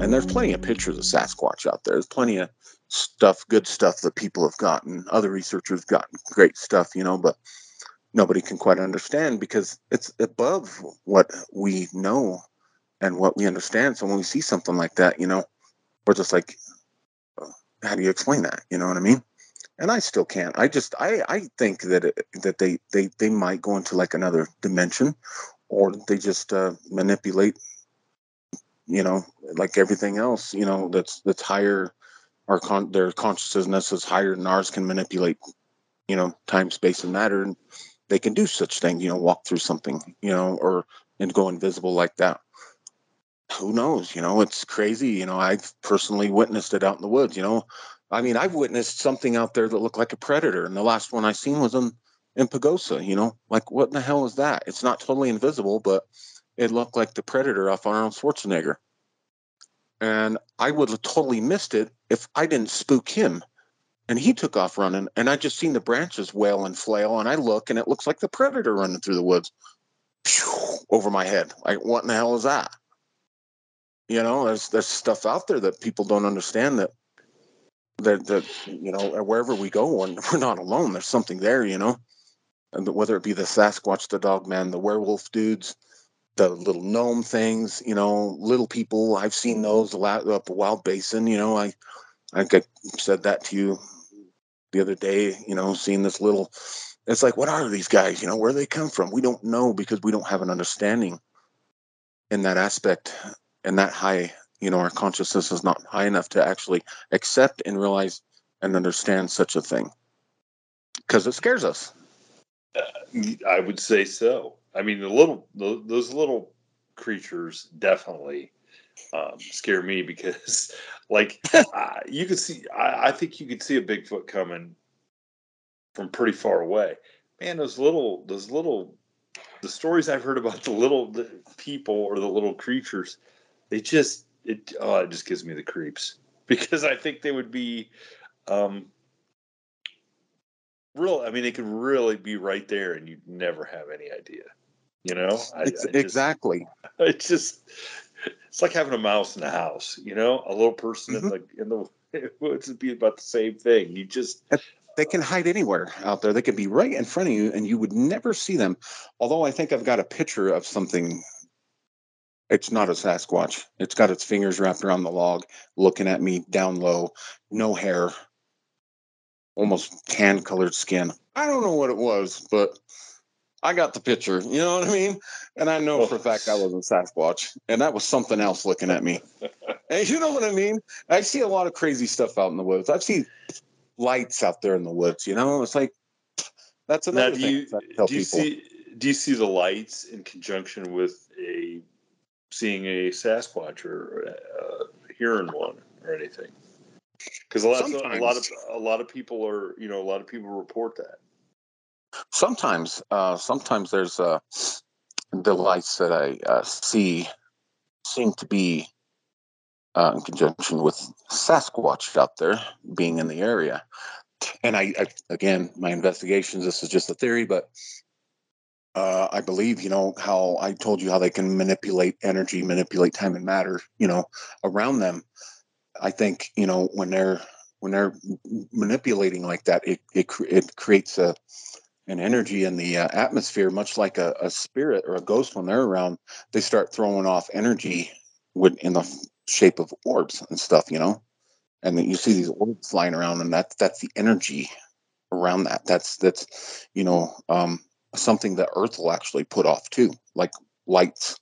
And there's plenty of pictures of Sasquatch out there. There's plenty of stuff, good stuff that people have gotten. Other researchers gotten great stuff, you know, but nobody can quite understand because it's above what we know and what we understand. So when we see something like that, you know, we're just like, uh, how do you explain that? You know what I mean? And I still can't. I just I I think that it, that they they they might go into like another dimension, or they just uh, manipulate you know, like everything else, you know, that's that's higher, our con- their consciousness is higher than ours can manipulate, you know, time, space, and matter, and they can do such things, you know, walk through something, you know, or and go invisible like that. Who knows? You know, it's crazy. You know, I've personally witnessed it out in the woods. You know, I mean, I've witnessed something out there that looked like a predator, and the last one I seen was in in Pagosa. You know, like what in the hell is that? It's not totally invisible, but it looked like the Predator off Arnold Schwarzenegger. And I would have totally missed it if I didn't spook him. And he took off running, and I just seen the branches wail and flail, and I look, and it looks like the Predator running through the woods over my head. Like, what in the hell is that? You know, there's there's stuff out there that people don't understand that that that you know wherever we go, and <laughs> we're not alone. There's something there, you know, and whether it be the Sasquatch, the Dog Man, the werewolf dudes, the little gnome things, you know, little people. I've seen those a lot up wild basin. You know, I I said that to you the other day. You know, seeing this little. It's like, what are these guys? You know, where they come from? We don't know because we don't have an understanding in that aspect and that high. You know, our consciousness is not high enough to actually accept and realize and understand such a thing because it scares us. Uh, I would say so. I mean, the little the, those little creatures definitely um, scare me <laughs> because, like, <laughs> uh, you could see. I, I, think you could see a Bigfoot coming from pretty far away. Man, those little those little the stories I've heard about the little the people or the little creatures, they just it oh, it just gives me the creeps <laughs> because I think they would be. Um, real i mean it could really be right there and you'd never have any idea you know, I, I just, exactly. <laughs> It's just it's like having a mouse in the house. You know, a little person mm-hmm. in the in the <laughs> woods would be about the same thing. You just they can hide anywhere out there. They could be right in front of you, and you would never see them. Although I think I've got a picture of something. It's not a Sasquatch. It's got its fingers wrapped around the log, looking at me down low, no hair, almost tan colored skin. I don't know what it was, but I got the picture. You know what I mean? And I know for a fact I wasn't Sasquatch, and that was something <laughs> else looking at me. and you know what I mean? I see a lot of crazy stuff out in the woods. I've seen lights out there in the woods. You know, it's like that's another now, do you, thing. do you people. see do you see the lights in conjunction with a seeing a Sasquatch or uh, hearing one or anything? Because a lot, of, a lot of a lot of people are you know a lot of people report that. Sometimes, uh, sometimes there's uh, the lights that I uh, see seem to be uh, in conjunction with Sasquatch out there being in the area. And I, I again, my investigations. This is just a theory, but uh, I believe, you know, how I told you how they can manipulate energy, manipulate time and matter, you know, around them. I think, you know, when they're when they're manipulating like that, it it, it creates a an energy in the uh, atmosphere, much like a, a spirit or a ghost when they're around. They start throwing off energy with in the shape of orbs and stuff, you know. And then you see these orbs flying around, and that's that's the energy around that. That's that's you know um, something that Earth will actually put off too, like lights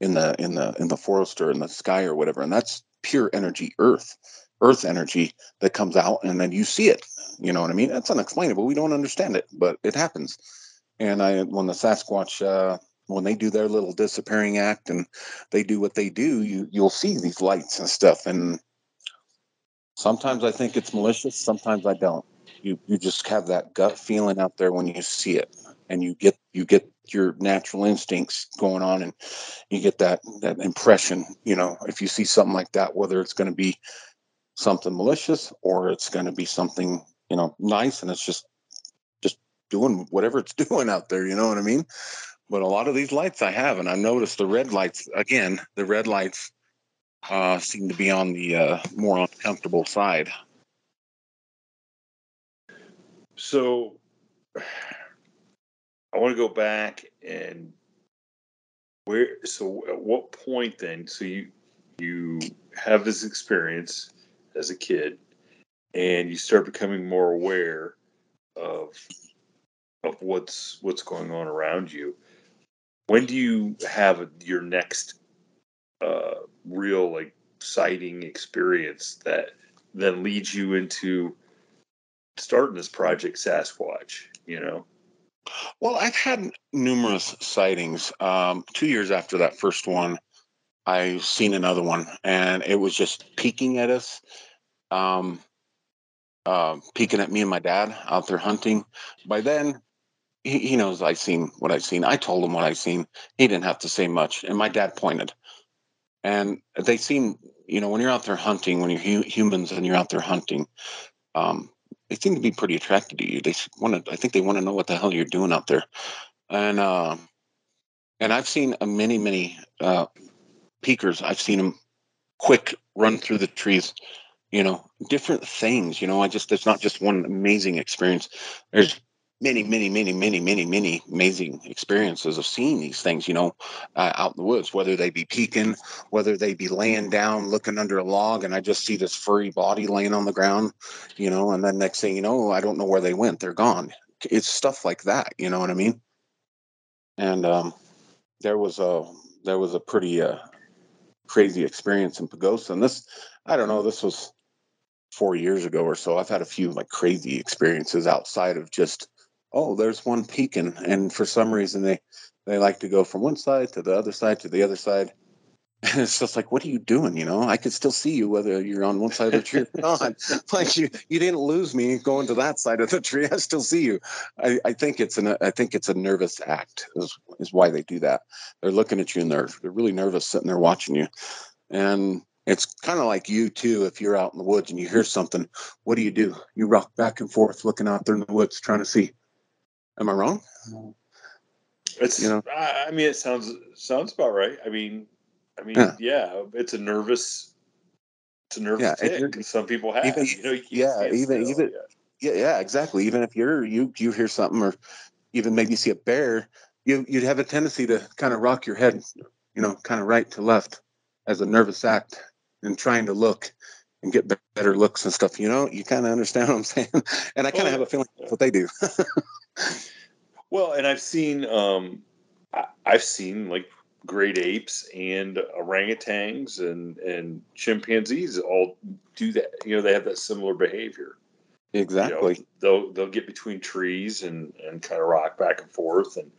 in the in the in the forest or in the sky or whatever. And that's pure energy, Earth, Earth energy that comes out, and then you see it you know what I mean? That's unexplainable. We don't understand it, but it happens. And I, when the Sasquatch, uh, when they do their little disappearing act and they do what they do, you you'll see these lights and stuff. And sometimes I think it's malicious. Sometimes I don't. You you just have that gut feeling out there when you see it, and you get you get your natural instincts going on, and you get that that impression. You know, if you see something like that, whether it's going to be something malicious or it's going to be something you know, nice and it's just just doing whatever it's <laughs> doing out there, you know what I mean? But a lot of these lights I have, and I noticed the red lights again, the red lights uh, seem to be on the uh, more uncomfortable side. So I want to go back and where so at what point then so you you have this experience as a kid and you start becoming more aware of of what's what's going on around you when do you have your next uh, real like sighting experience that then leads you into starting this project sasquatch you know? Well i've had numerous sightings. Um, two years after that first one I've seen another one and it was just peeking at us. Um, uh, peeking at me and my dad out there hunting. By then, he, he knows I've seen what I've seen. I told him what I've seen. He didn't have to say much, and my dad pointed. And they seem, you know, when you're out there hunting, when you're hu- humans and you're out there hunting, um, they seem to be pretty attracted to you. They want to. I think they want to know what the hell you're doing out there. And uh, and I've seen a many many uh, peekers. I've seen them quick run through the trees you know different things you know i just it's not just one amazing experience. There's many many many many many many amazing experiences of seeing these things you know uh, out in the woods whether they be peeking whether they be laying down looking under a log and i just see this furry body laying on the ground you know and then next thing you know i don't know where they went they're gone. It's stuff like that you know what i mean? And um there was a there was a pretty uh crazy experience in pagosa and this i don't know this was four years ago or so, I've had a few like crazy experiences outside of just, oh, there's one peeking. And for some reason, they, they like to go from one side to the other side to the other side. And it's just like, what are you doing? You know, I can still see you whether you're on one side of the tree or <laughs> not. like you, you didn't lose me going to that side of the tree. I still see you. I, I think it's an, I think it's a nervous act is, is why they do that. They're looking at you and they're, they're really nervous sitting there watching you. And it's kind of like you too. If you're out in the woods and you hear something, what do you do? You rock back and forth, looking out there in the woods, trying to see. Am I wrong? It's you know. I mean, it sounds sounds about right. I mean, I mean, yeah, yeah it's a nervous, it's a nervous yeah, tick. Some people have, even, <laughs> you know, you yeah, even even yeah. yeah, yeah, exactly. Even if you're you you hear something or even maybe see a bear, you you'd have a tendency to kind of rock your head, you know, kind of right to left as a nervous act and trying to look and get better looks and stuff. You know, you kind of understand <laughs> what I'm saying, and I kind of have a feeling that's what they do. <laughs> well, and I've seen, um, I, I've seen like great apes and orangutans and and chimpanzees all do that. You know, they have that similar behavior. Exactly. You know, they'll they'll get between trees and and kind of rock back and forth. And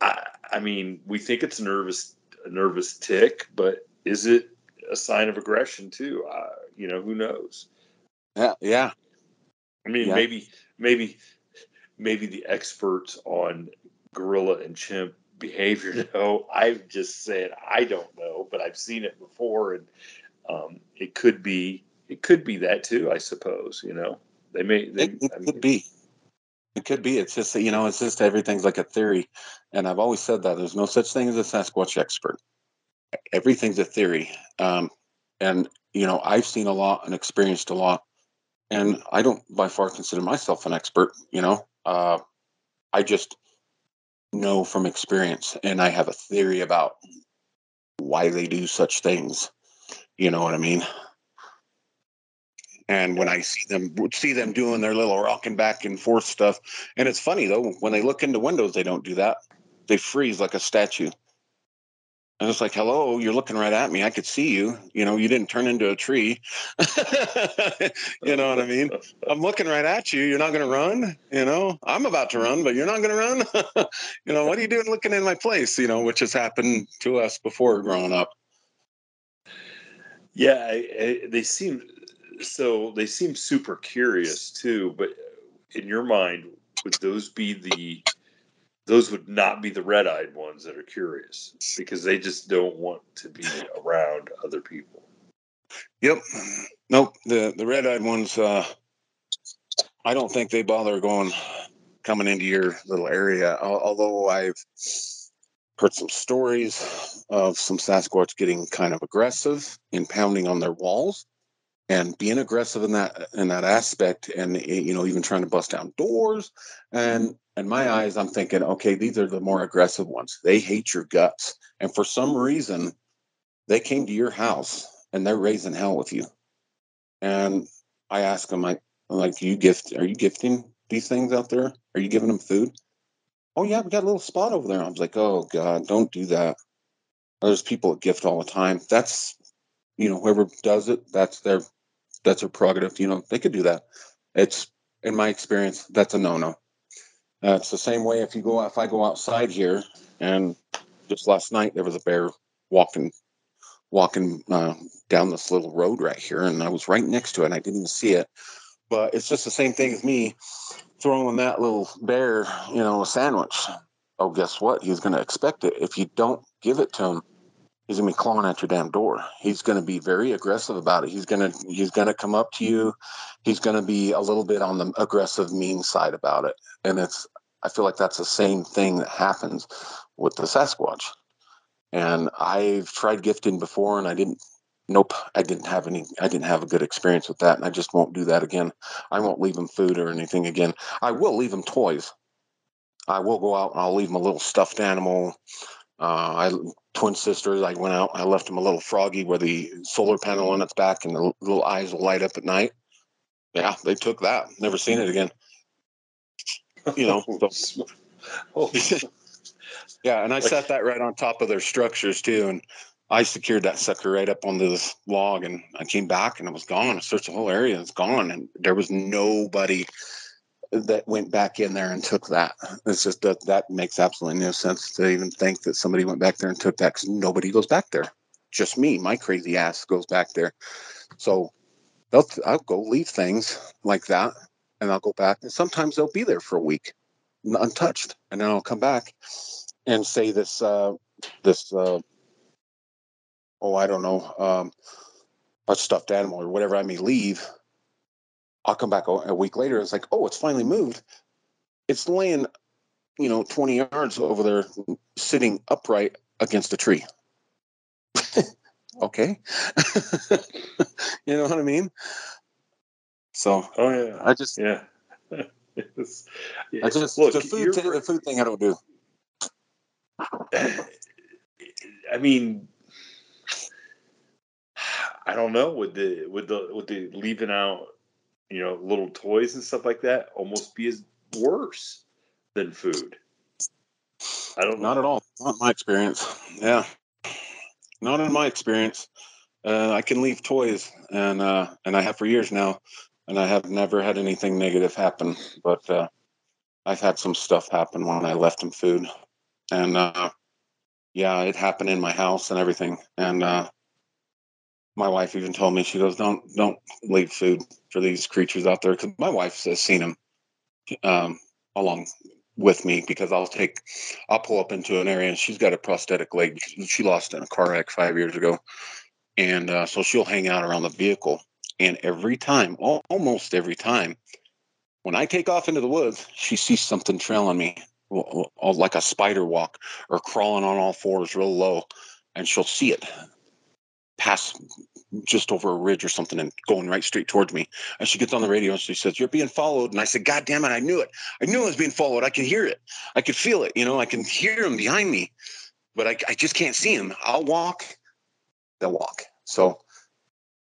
I I mean, we think it's a nervous a nervous tick, but is it a sign of aggression too? Uh, you know, who knows? Yeah, yeah. I mean, yeah. maybe maybe maybe the experts on gorilla and chimp behavior <laughs> know. I've just said I don't know, but I've seen it before, and um, it could be it could be that too. I suppose you know they may. They, it, it I mean, could be. It could be. It's just you know, it's just everything's like a theory, and I've always said that there's no such thing as a Sasquatch expert. Everything's a theory, um, and you know, I've seen a lot and experienced a lot, and I don't by far consider myself an expert. You know, uh, I just know from experience, and I have a theory about why they do such things. You know what I mean? And when I see them see them doing their little rocking back and forth stuff, and it's funny though when they look into windows, they don't do that. They freeze like a statue. And it's like, hello, you're looking right at me. I could see you. You know, you didn't turn into a tree. <laughs> you know what I mean? I'm looking right at you. You're not going to run. You know, I'm about to run, but you're not going to run. <laughs> you know, what are you doing looking in my place? You know, which has happened to us before growing up. Yeah, I, I, they seem so. They seem super curious too. But in your mind, would those be the those would not be the red-eyed ones that are curious because they just don't want to be around other people. Yep. Nope. The the red-eyed ones. Uh, I don't think they bother going coming into your little area. Although I've heard some stories of some Sasquatch getting kind of aggressive in pounding on their walls and being aggressive in that in that aspect and eh, you know even trying to bust down doors. And mm-hmm. in my eyes i'm thinking okay these are the more aggressive ones. They hate your guts. And for some reason they came to your house and they're raising hell with you. And i ask them like like you gift are you gifting these things out there? Are you giving them food? Oh yeah we got a little spot over there. I was like oh god don't do that. There's people that gift all the time. That's you know whoever does it that's their that's a prerogative. You know, they could do that. It's in my experience, that's a no-no. Uh, it's the same way if you go if I go outside here and just last night there was a bear walking walking uh, down this little road right here and I was right next to it and I didn't even see it. But it's just the same thing as me throwing that little bear, you know, a sandwich. Oh, guess what? He's going to expect it. If you don't give it to him, he's gonna be clawing at your damn door. He's gonna be very aggressive about it. He's gonna he's gonna come up to you. Mm-hmm. He's gonna be a little bit on the aggressive, mean side about it. And it's I feel like that's the same thing that happens with the Sasquatch. And I've tried gifting before, and I didn't. Nope, I didn't have any. I didn't have a good experience with that, and I just won't do that again. I won't leave them food or anything again. I will leave them toys. I will go out and I'll leave them a little stuffed animal. Uh, I twin sisters. I went out. I left them a little froggy with the solar panel on its back and the little eyes will light up at night. Yeah, they took that. Never seen it again. You know. <laughs> So. Oh. <laughs> yeah, and I set that right on top of their structures too, and I secured that sucker right up onto this log, and I came back and it was gone. I searched the whole area, it's gone, and there was nobody that went back in there and took that. It's just that that makes absolutely no sense to even think that somebody went back there and took that because nobody goes back there. Just me, my crazy ass goes back there. So they'll I'll go leave things like that, and I'll go back, and sometimes they'll be there for a week, untouched, and then I'll come back and say this uh, this uh, oh I don't know um, a stuffed animal or whatever I may leave I'll come back a, week later. It's like, oh, it's finally moved. It's laying, you know, 20 yards over there, sitting upright against a tree. <laughs> okay. <laughs> you know what I mean? So, oh yeah, I just, yeah. <laughs> it's, I just, look, the food, thing, the food thing I don't do. <sighs> I mean, <sighs> I don't know with the with the with the leaving out, you know, little toys and stuff like that almost be as worse than food. I don't know. Not at all. Not my experience. Yeah. Not in my experience. Uh, I can leave toys and uh, and I have for years now and I have never had anything negative happen, but uh, I've had some stuff happen when I left them food. And uh, yeah, it happened in my house and everything. And uh, my wife even told me, she goes, "Don't don't leave food for these creatures out there." Because my wife has seen them um, along with me because I'll take, I'll pull up into an area and she's got a prosthetic leg. She lost in a car wreck five years ago, and uh, so she'll hang out around the vehicle. And every time, almost every time, when I take off into the woods, she sees something trailing me, like a spider walk or crawling on all fours real low, and she'll see it pass just over a ridge or something and going right straight towards me. And she gets on the radio and she says, You're being followed. And I said, God damn it, I knew it. I knew I was being followed. I can hear it. I could feel it. You know, I can hear him behind me, but I, I just can't see him. I'll walk, they'll walk. So,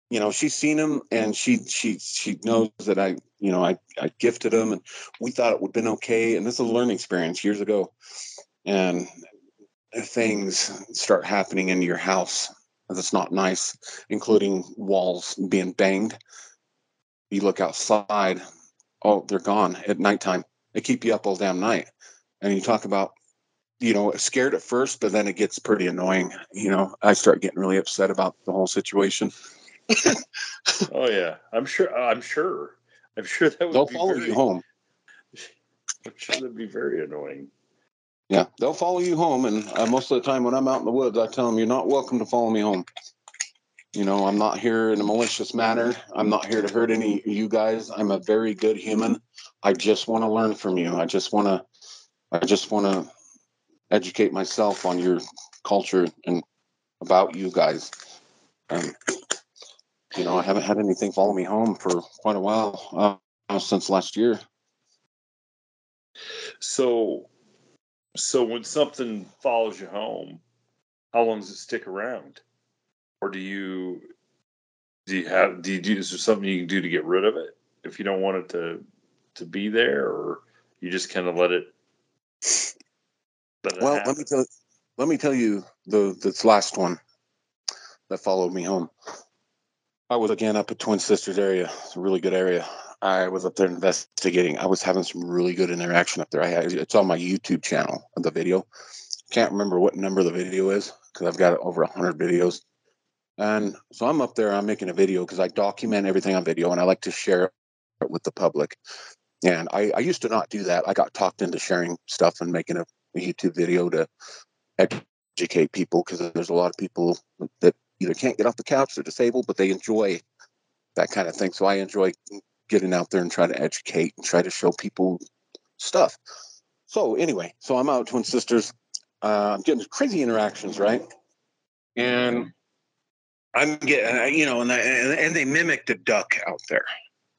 you know, she's seen him and she she she knows that I, you know, I, I gifted him and we thought it would have been okay. And this is a learning experience years ago. And things start happening in your house that's not nice, including walls being banged. You look outside, oh, they're gone at nighttime. They keep you up all damn night. And you talk about, you know, scared at first, but then it gets pretty annoying. You know, I start getting really upset about the whole situation. <laughs> oh yeah, I'm sure. I'm sure. I'm sure that would they'll follow very, you home. <laughs> I'm sure that'd be very annoying. Yeah, they'll follow you home, and uh, most of the time when I'm out in the woods, I tell them you're not welcome to follow me home. You know, I'm not here in a malicious manner. I'm not here to hurt any of you guys. I'm a very good human. I just want to learn from you. I just want to, I just want to educate myself on your culture and about you guys. Um, you know, I haven't had anything follow me home for quite a while uh, since last year. So so when something follows you home, how long does it stick around? Or do you do you have do you do is there something you can do to get rid of it if you don't want it to to be there or you just kind of let it, let well happen? let me tell let me tell you the this last one that followed me home i was again up at twin sisters area it's a really good area I was up there investigating. I was having some really good interaction up there. I had it's on my YouTube channel, the video. Can't remember what number the video is because I've got over hundred videos. And so I'm up there. I'm making a video because I document everything on video and I like to share it with the public. And I, I used to not do that. I got talked into sharing stuff and making a, a YouTube video to educate people because there's a lot of people that either can't get off the couch, they're disabled, but they enjoy that kind of thing. So I enjoy getting out there and trying to educate and try to show people stuff. So anyway, so I'm out Twin Sisters. Uh, I'm getting crazy interactions, right? And I'm getting, you know, and, and they mimic the duck out there.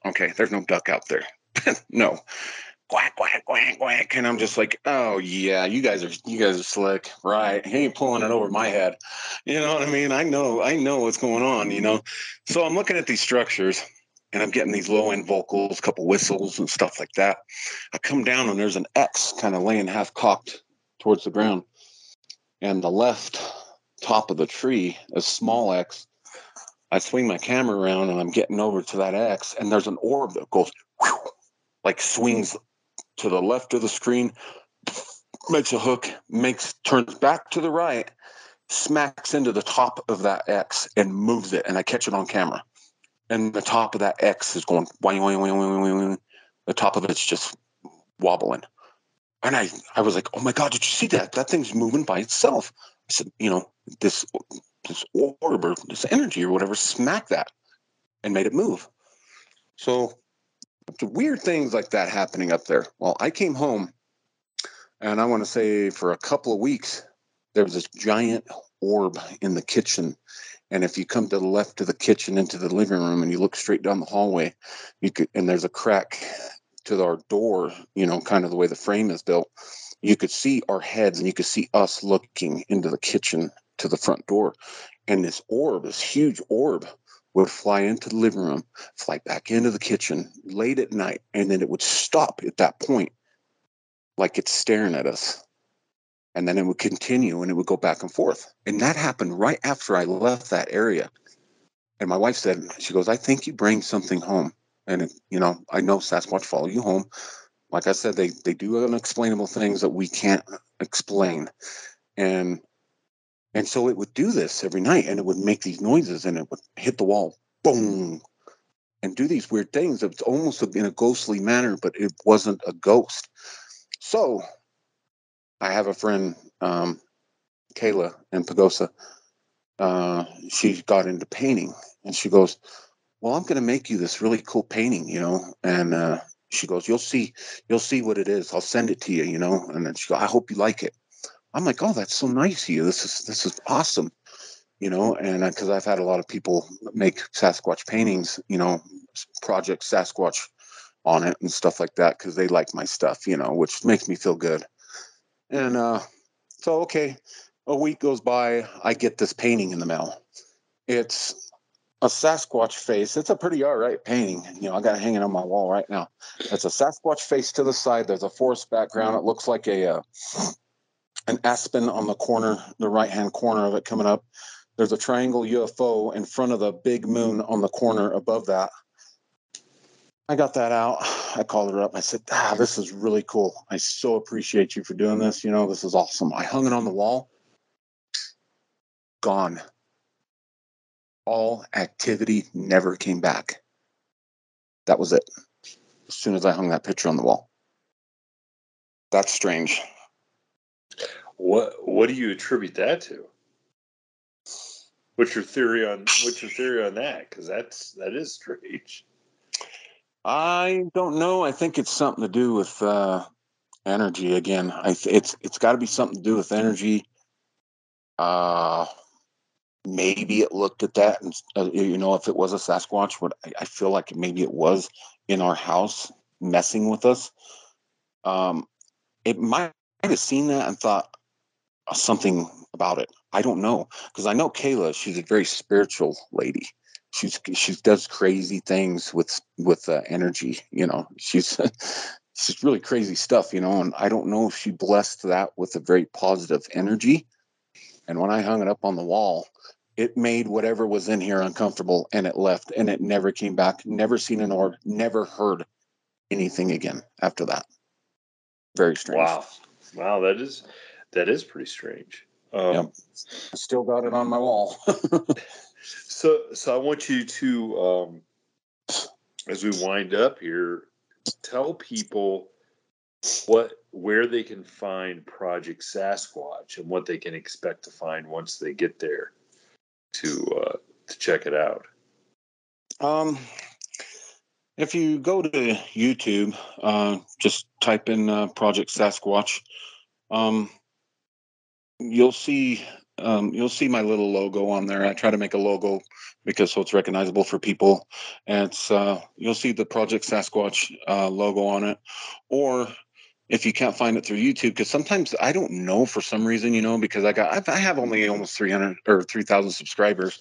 Okay, there's no duck out there. <laughs> no, quack quack quack quack, and I'm just like, oh yeah, you guys are you guys are slick, right? He ain't pulling it over my head. You know what I mean? I know, I know what's going on. You know, so I'm looking at these structures and I'm getting these low end vocals, a couple whistles and stuff like that. I come down and there's an X kind of laying half cocked towards the ground. And the left top of the tree, a small X, I swing my camera around and I'm getting over to that X, and there's an orb that goes whew, like swings to the left of the screen, makes a hook, makes turns back to the right, smacks into the top of that X and moves it, and I catch it on camera and the top of that X is going wing, wing, wing, wing, wing, wing. The top of it's just wobbling. And I, I was like, oh my God, did you see that? That thing's moving by itself. I said, you know, this this orb or this energy or whatever smacked that and made it move. So weird things like that happening up there. Well, I came home and I want to say for a couple of weeks, there was this giant orb in the kitchen And if you come to the left of the kitchen into the living room and you look straight down the hallway, you could and there's a crack to our door, you know, kind of the way the frame is built, you could see our heads and you could see us looking into the kitchen to the front door. And this orb, this huge orb, would fly into the living room, fly back into the kitchen late at night, and then it would stop at that point, like it's staring at us. And then it would continue and it would go back and forth. And that happened right after I left that area. And my wife said, she goes, I think you bring something home. And, you know, I know Sasquatch follow you home. Like I said, they, they do unexplainable things that we can't explain. And and so it would do this every night and it would make these noises and it would hit the wall, boom, and do these weird things. It's almost in a ghostly manner, but it wasn't a ghost. So I have a friend, um, Kayla in Pagosa. Uh, she got into painting and she goes, Well, I'm going to make you this really cool painting, you know, and uh, she goes, You'll see, you'll see what it is. I'll send it to you, you know. And then she goes, I hope you like it. I'm like, oh, that's so nice of you. This is this is awesome, you know. And because I've had a lot of people make Sasquatch paintings, you know, project Sasquatch on it and stuff like that because they like my stuff, you know, which makes me feel good. And uh, so, okay, a week goes by, I get this painting in the mail. It's a Sasquatch face. It's a pretty all right painting. You know, I got it hanging on my wall right now. It's a Sasquatch face to the side. There's a forest background. It looks like a uh, an aspen on the corner, the right hand corner of it coming up. There's a triangle UFO in front of the big moon on the corner above that. I got that out. I called her up. I said, ah, this is really cool. I so appreciate you for doing this. You know, this is awesome. I hung it on the wall. Gone. All activity never came back. That was it. As soon as I hung that picture on the wall. That's strange. What what do you attribute that to? What's your theory on what's your theory on that? Because that's that is strange. I don't know. I think it's something to do with uh, energy again. I th- it's it's got to be something to do with energy. Uh, maybe it looked at that and uh, you know if it was a Sasquatch, but I, I feel like maybe it was in our house messing with us. Um, it might have seen that and thought, something about it. I don't know because I know Kayla. She's a very spiritual lady. She's she does crazy things with with uh, energy. You know, she's <laughs> she's really crazy stuff. You know, and I don't know if she blessed that with a very positive energy. And when I hung it up on the wall, it made whatever was in here uncomfortable, and it left, and it never came back. Never seen an orb. Never heard anything again after that. Very strange. Wow, wow, that is that is pretty strange. Um, yep. Still got it on my wall. <laughs> so, so I want you to, um, as we wind up here, tell people what where they can find Project Sasquatch and what they can expect to find once they get there to uh, to check it out. Um, if you go to YouTube, uh, just type in uh, Project Sasquatch. Um, you'll see um, you'll see my little logo on there. I try to make a logo because so it's recognizable for people. And it's uh, you'll see the Project Sasquatch uh, logo on it, or if you can't find it through YouTube, because sometimes I don't know for some reason, you know, because I got I have only almost three hundred or three thousand subscribers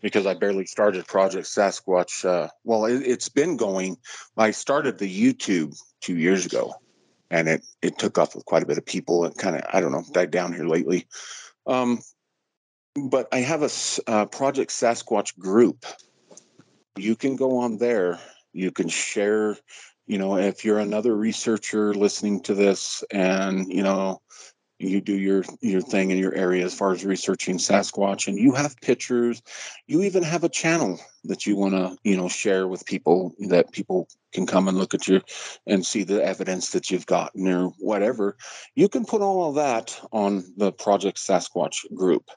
because I barely started Project Sasquatch. Uh, well, it, it's been going. I started the YouTube two years ago and it it took off with quite a bit of people and kind of I don't know died down here lately. Um, but I have a uh, Project Sasquatch group. You can go on there. You can share. You know, if you're another researcher listening to this, and you know you do your your thing in your area as far as researching Sasquatch, and you have pictures. You even have a channel that you want to you know share with people that people can come and look at you and see the evidence that you've gotten or whatever. You can put all of that on the Project Sasquatch group.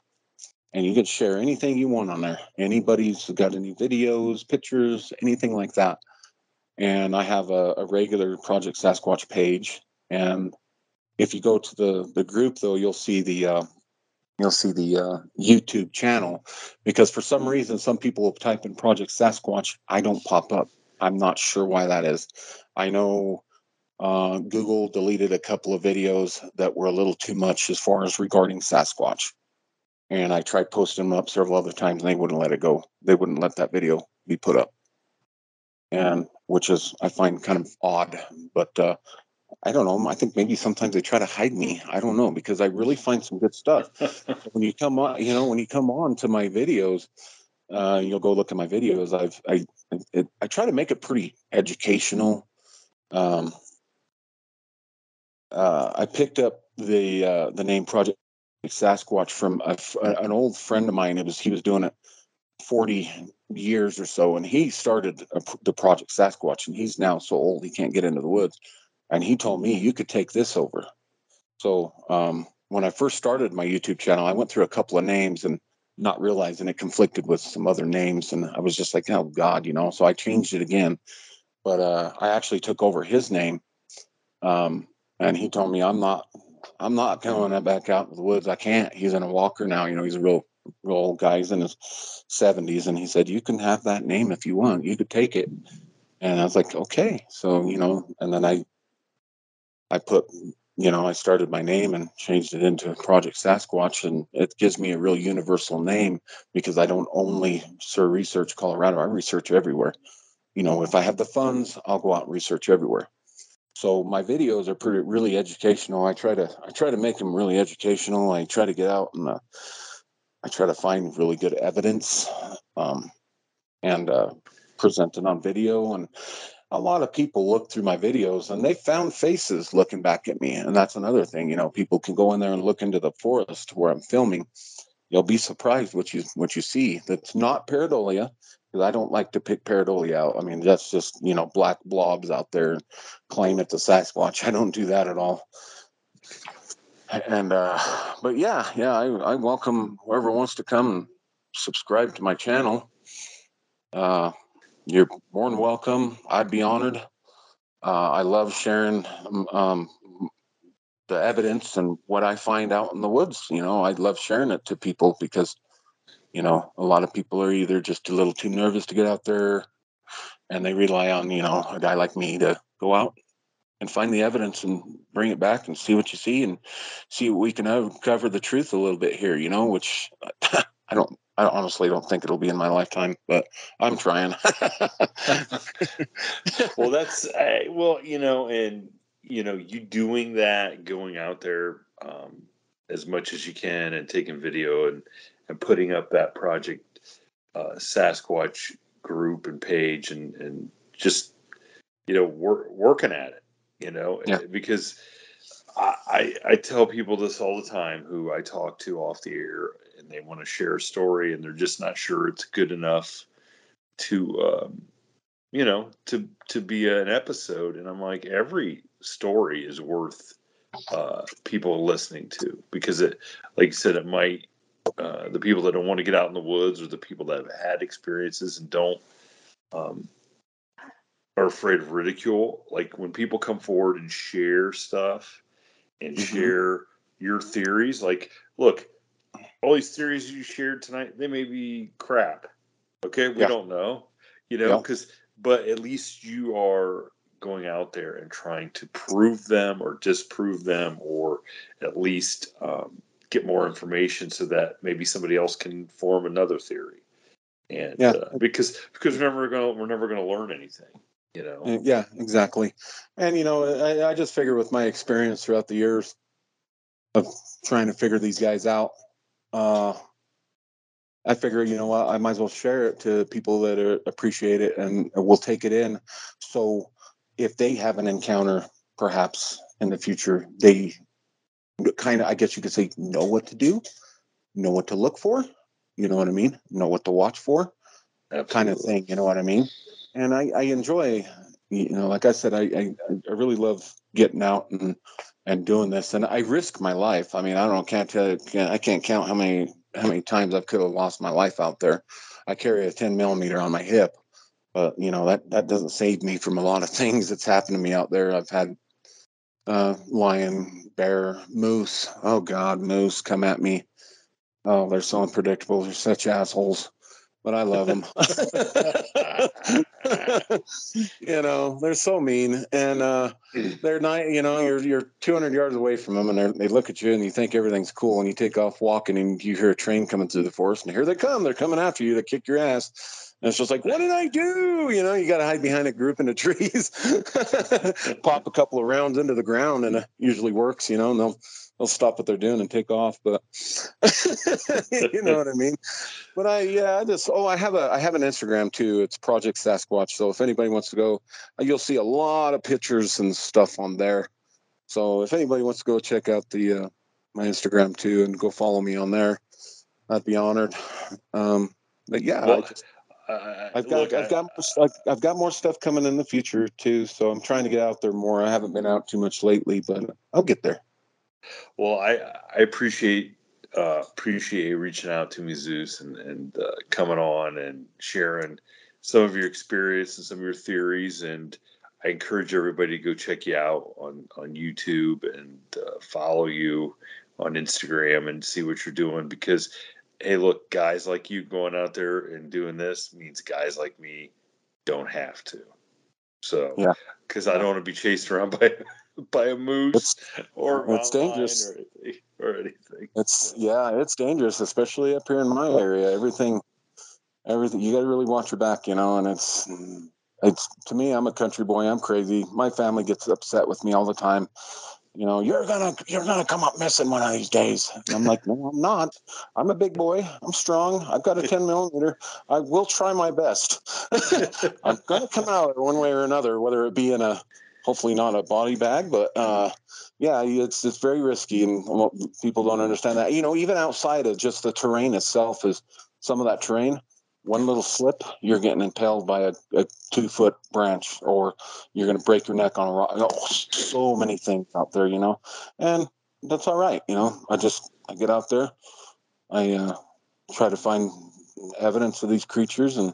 And you can share anything you want on there. Anybody's got any videos, pictures, anything like that. And I have a, a regular Project Sasquatch page. And if you go to the the group though you'll see the uh, you'll see the uh, YouTube channel because for some reason some people will type in Project Sasquatch. I don't pop up. I'm not sure why that is. I know uh, Google deleted a couple of videos that were a little too much as far as regarding Sasquatch. And I tried posting them up several other times and they wouldn't let it go. They wouldn't let that video be put up. And which is, I find kind of odd. But uh, I don't know. I think maybe sometimes they try to hide me. I don't know because I really find some good stuff. <laughs> when you come on, you know, when you come on to my videos, uh, you'll go look at my videos. I've I it, I try to make it pretty educational. Um, uh, I picked up the uh, the name Project Sasquatch from a, an old friend of mine. It was he was doing it forty years or so, and he started a, the Project Sasquatch, and he's now so old he can't get into the woods. And he told me you could take this over. So um, when I first started my YouTube channel, I went through a couple of names and not realizing it conflicted with some other names, and I was just like, oh God, you know. So I changed it again, but uh, I actually took over his name. Um, and he told me I'm not I'm not coming back out in the woods. I can't. He's in a walker now. You know, he's a real real old guy. He's in his seventies, and he said you can have that name if you want. You could take it. And I was like, okay. So you know, and then I I put you know I started my name and changed it into Project Sasquatch, and it gives me a real universal name because I don't only sir research Colorado. I research everywhere. You know, if I have the funds, I'll go out and research everywhere so my videos are pretty really educational i try to i try to make them really educational i try to get out and uh, i try to find really good evidence um, and uh, present it on video and a lot of people look through my videos and they found faces looking back at me and that's another thing you know people can go in there and look into the forest where i'm filming you'll be surprised what you what you see that's not pareidolia because I don't like to pick pareidolia out. I mean, that's just you know black blobs out there claim it's a Sasquatch. I don't do that at all. And uh, but yeah, yeah, I, I welcome whoever wants to come and subscribe to my channel. Uh, you're more than welcome. I'd be honored. Uh, I love sharing um, um, the evidence and what I find out in the woods. You know, I love sharing it to people because you know a lot of people are either just a little too nervous to get out there and they rely on you know a guy like me to go out and find the evidence and bring it back and see what you see and see what we can uncover the truth a little bit here you know which <laughs> i don't i honestly don't think it'll be in my lifetime but i'm trying <laughs> well that's uh, well you know and you know you doing that going out there um, as much as you can and taking video and and putting up that project uh, Sasquatch group and page and and just you know wor- working at it, you know, yeah. because I, I tell people this all the time who I talk to off the air they want to share a story and they're just not sure it's good enough to um, you know to to be an episode and I'm like every story is worth uh, people listening to because it like you said it might uh, the people that don't want to get out in the woods or the people that have had experiences and don't um, are afraid of ridicule. Like when people come forward and share stuff and mm-hmm. share your theories, like, look, all these theories you shared tonight, they may be crap. Okay, we yeah. don't know, you know, because yeah. but at least you are going out there and trying to prove them or disprove them or at least um, get more information so that maybe somebody else can form another theory. And yeah. Uh, because because we're never gonna we're never gonna learn anything, you know. Uh, yeah, exactly. And you know, I, I just figure with my experience throughout the years of trying to figure these guys out, uh, I figure, you know what, I might as well share it to people that are, appreciate it and will take it in. So if they have an encounter, perhaps in the future, they kind of, I guess you could say, know what to do, know what to look for. You know what I mean? Know what to watch for, Absolutely. kind of thing. You know what I mean? And I, I enjoy, you know, like I said, I, I, I really love getting out and and doing this, and I risk my life. I mean, I don't know, can't tell, can't, I can't count how many how many times I could have lost my life out there. I carry a 10 millimeter on my hip, but you know that that doesn't save me from a lot of <laughs> things that's happened to me out there. I've had uh, lion, bear, moose. Oh God, moose come at me Oh, they're so unpredictable. They're such assholes, but I love them. <laughs> you know, they're so mean, and uh, they're not. You know, you're you're 200 yards away from them, and they look at you, and you think everything's cool, and you take off walking, and you hear a train coming through the forest, and here they come. They're coming after you to kick your ass. And it's just like, what did I do? You know, you got to hide behind a group in the <laughs> trees, pop a couple of rounds into the ground, and it usually works. You know, and they'll they'll stop what they're doing and take off. But <laughs> you know what I mean. But I yeah, I just oh I have a I have an Instagram too. It's Project Sasquatch. So if anybody wants to go, you'll see a lot of pictures and stuff on there. So if anybody wants to go check out the uh, my Instagram too and go follow me on there, I'd be honored. Um, but yeah, well, uh, I've got look, I've got I've got more stuff coming in the future too. So I'm trying to get out there more. I haven't been out too much lately, but I'll get there. Well, I I appreciate uh, appreciate reaching out to me, Zeus, and and uh, coming on and sharing some of your experience and some of your theories. And I encourage everybody to go check you out on on YouTube and uh, follow you on Instagram and see what you're doing because hey, look, guys like you going out there and doing this means guys like me don't have to. So, yeah, because I don't want to be chased around <laughs> by by a moose it's, or it's dangerous or anything, or anything. It's yeah, it's dangerous, especially up here in my area. Everything, everything you got to really watch your back, you know. And it's it's to me, I'm a country boy. I'm crazy. My family gets upset with me all the time. You know, you're gonna you're gonna come up missing one of these days. And I'm like, no, I'm not. I'm a big boy. I'm strong. I've got a 10 millimeter. I will try my best. <laughs> I'm gonna come out one way or another, whether it be in a hopefully not a body bag, but uh, yeah, it's it's very risky, and people don't understand that. You know, even outside of just the terrain itself is some of that terrain. One little slip, you're getting impaled by a, a two foot branch, or you're going to break your neck on a rock. Oh, so many things out there, you know, and that's all right. You know, I just I get out there, I uh, try to find evidence of these creatures and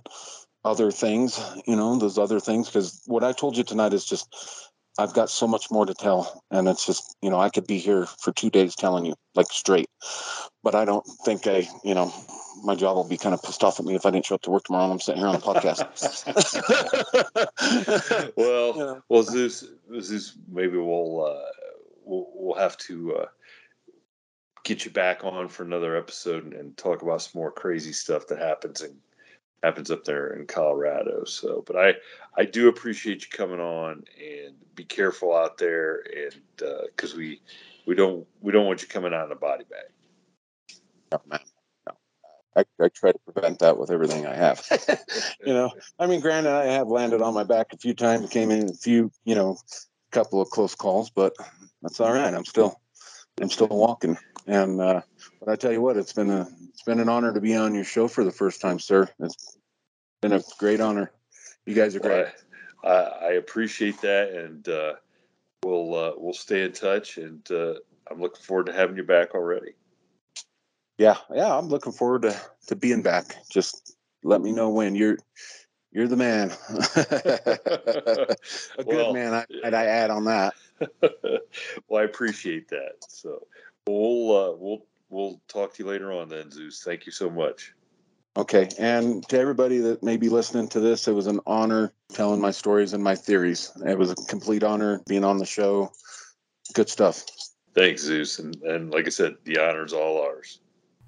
other things, you know, those other things. Because what I told you tonight is just, I've got so much more to tell. And it's just, you know, I could be here for two days telling you like straight. But I don't think I, you know, my job will be kind of pissed off at me if I didn't show up to work tomorrow and I'm sitting here on the podcast. <laughs> well, <laughs> know. well, Zeus, Zeus, maybe we'll, uh, we'll, we'll have to, uh, get you back on for another episode and, and talk about some more crazy stuff that happens in happens up there in Colorado. So, but I I do appreciate you coming on and be careful out there, and because uh, we we don't we don't want you coming out in a body bag. No, man. I, I try to prevent that with everything I have. <laughs> you know, I mean, granted, I have landed on my back a few times, came in a few, you know, couple of close calls, but that's all right. I'm still, I'm still walking. And uh, but I tell you what, it's been a been an honor to be on your show for the first time, sir. It's been a great honor. You guys are great. I, I, appreciate that, and uh, we'll uh, we'll stay in touch. And uh, I'm looking forward to having you back already. Yeah, yeah, I'm looking forward to to being back. Just let me know when you're you're the man. <laughs> a well, good man. I, and I add on that. <laughs> well, I appreciate that. So we'll uh, we'll we'll talk to you later on then, Zeus. Thank you so much. Okay. And to everybody that may be listening to this, it was an honor telling my stories and my theories. It was a complete honor being on the show. Good stuff. Thanks, Zeus. And, and like I said, the honor is all ours.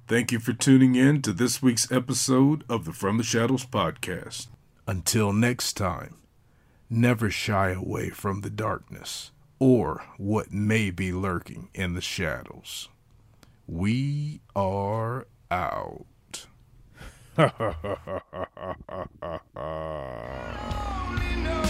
Thank you for tuning in to this week's episode of the From the Shadows podcast. Until next time, never shy away from the darkness or what may be lurking in the shadows. We are out. <laughs>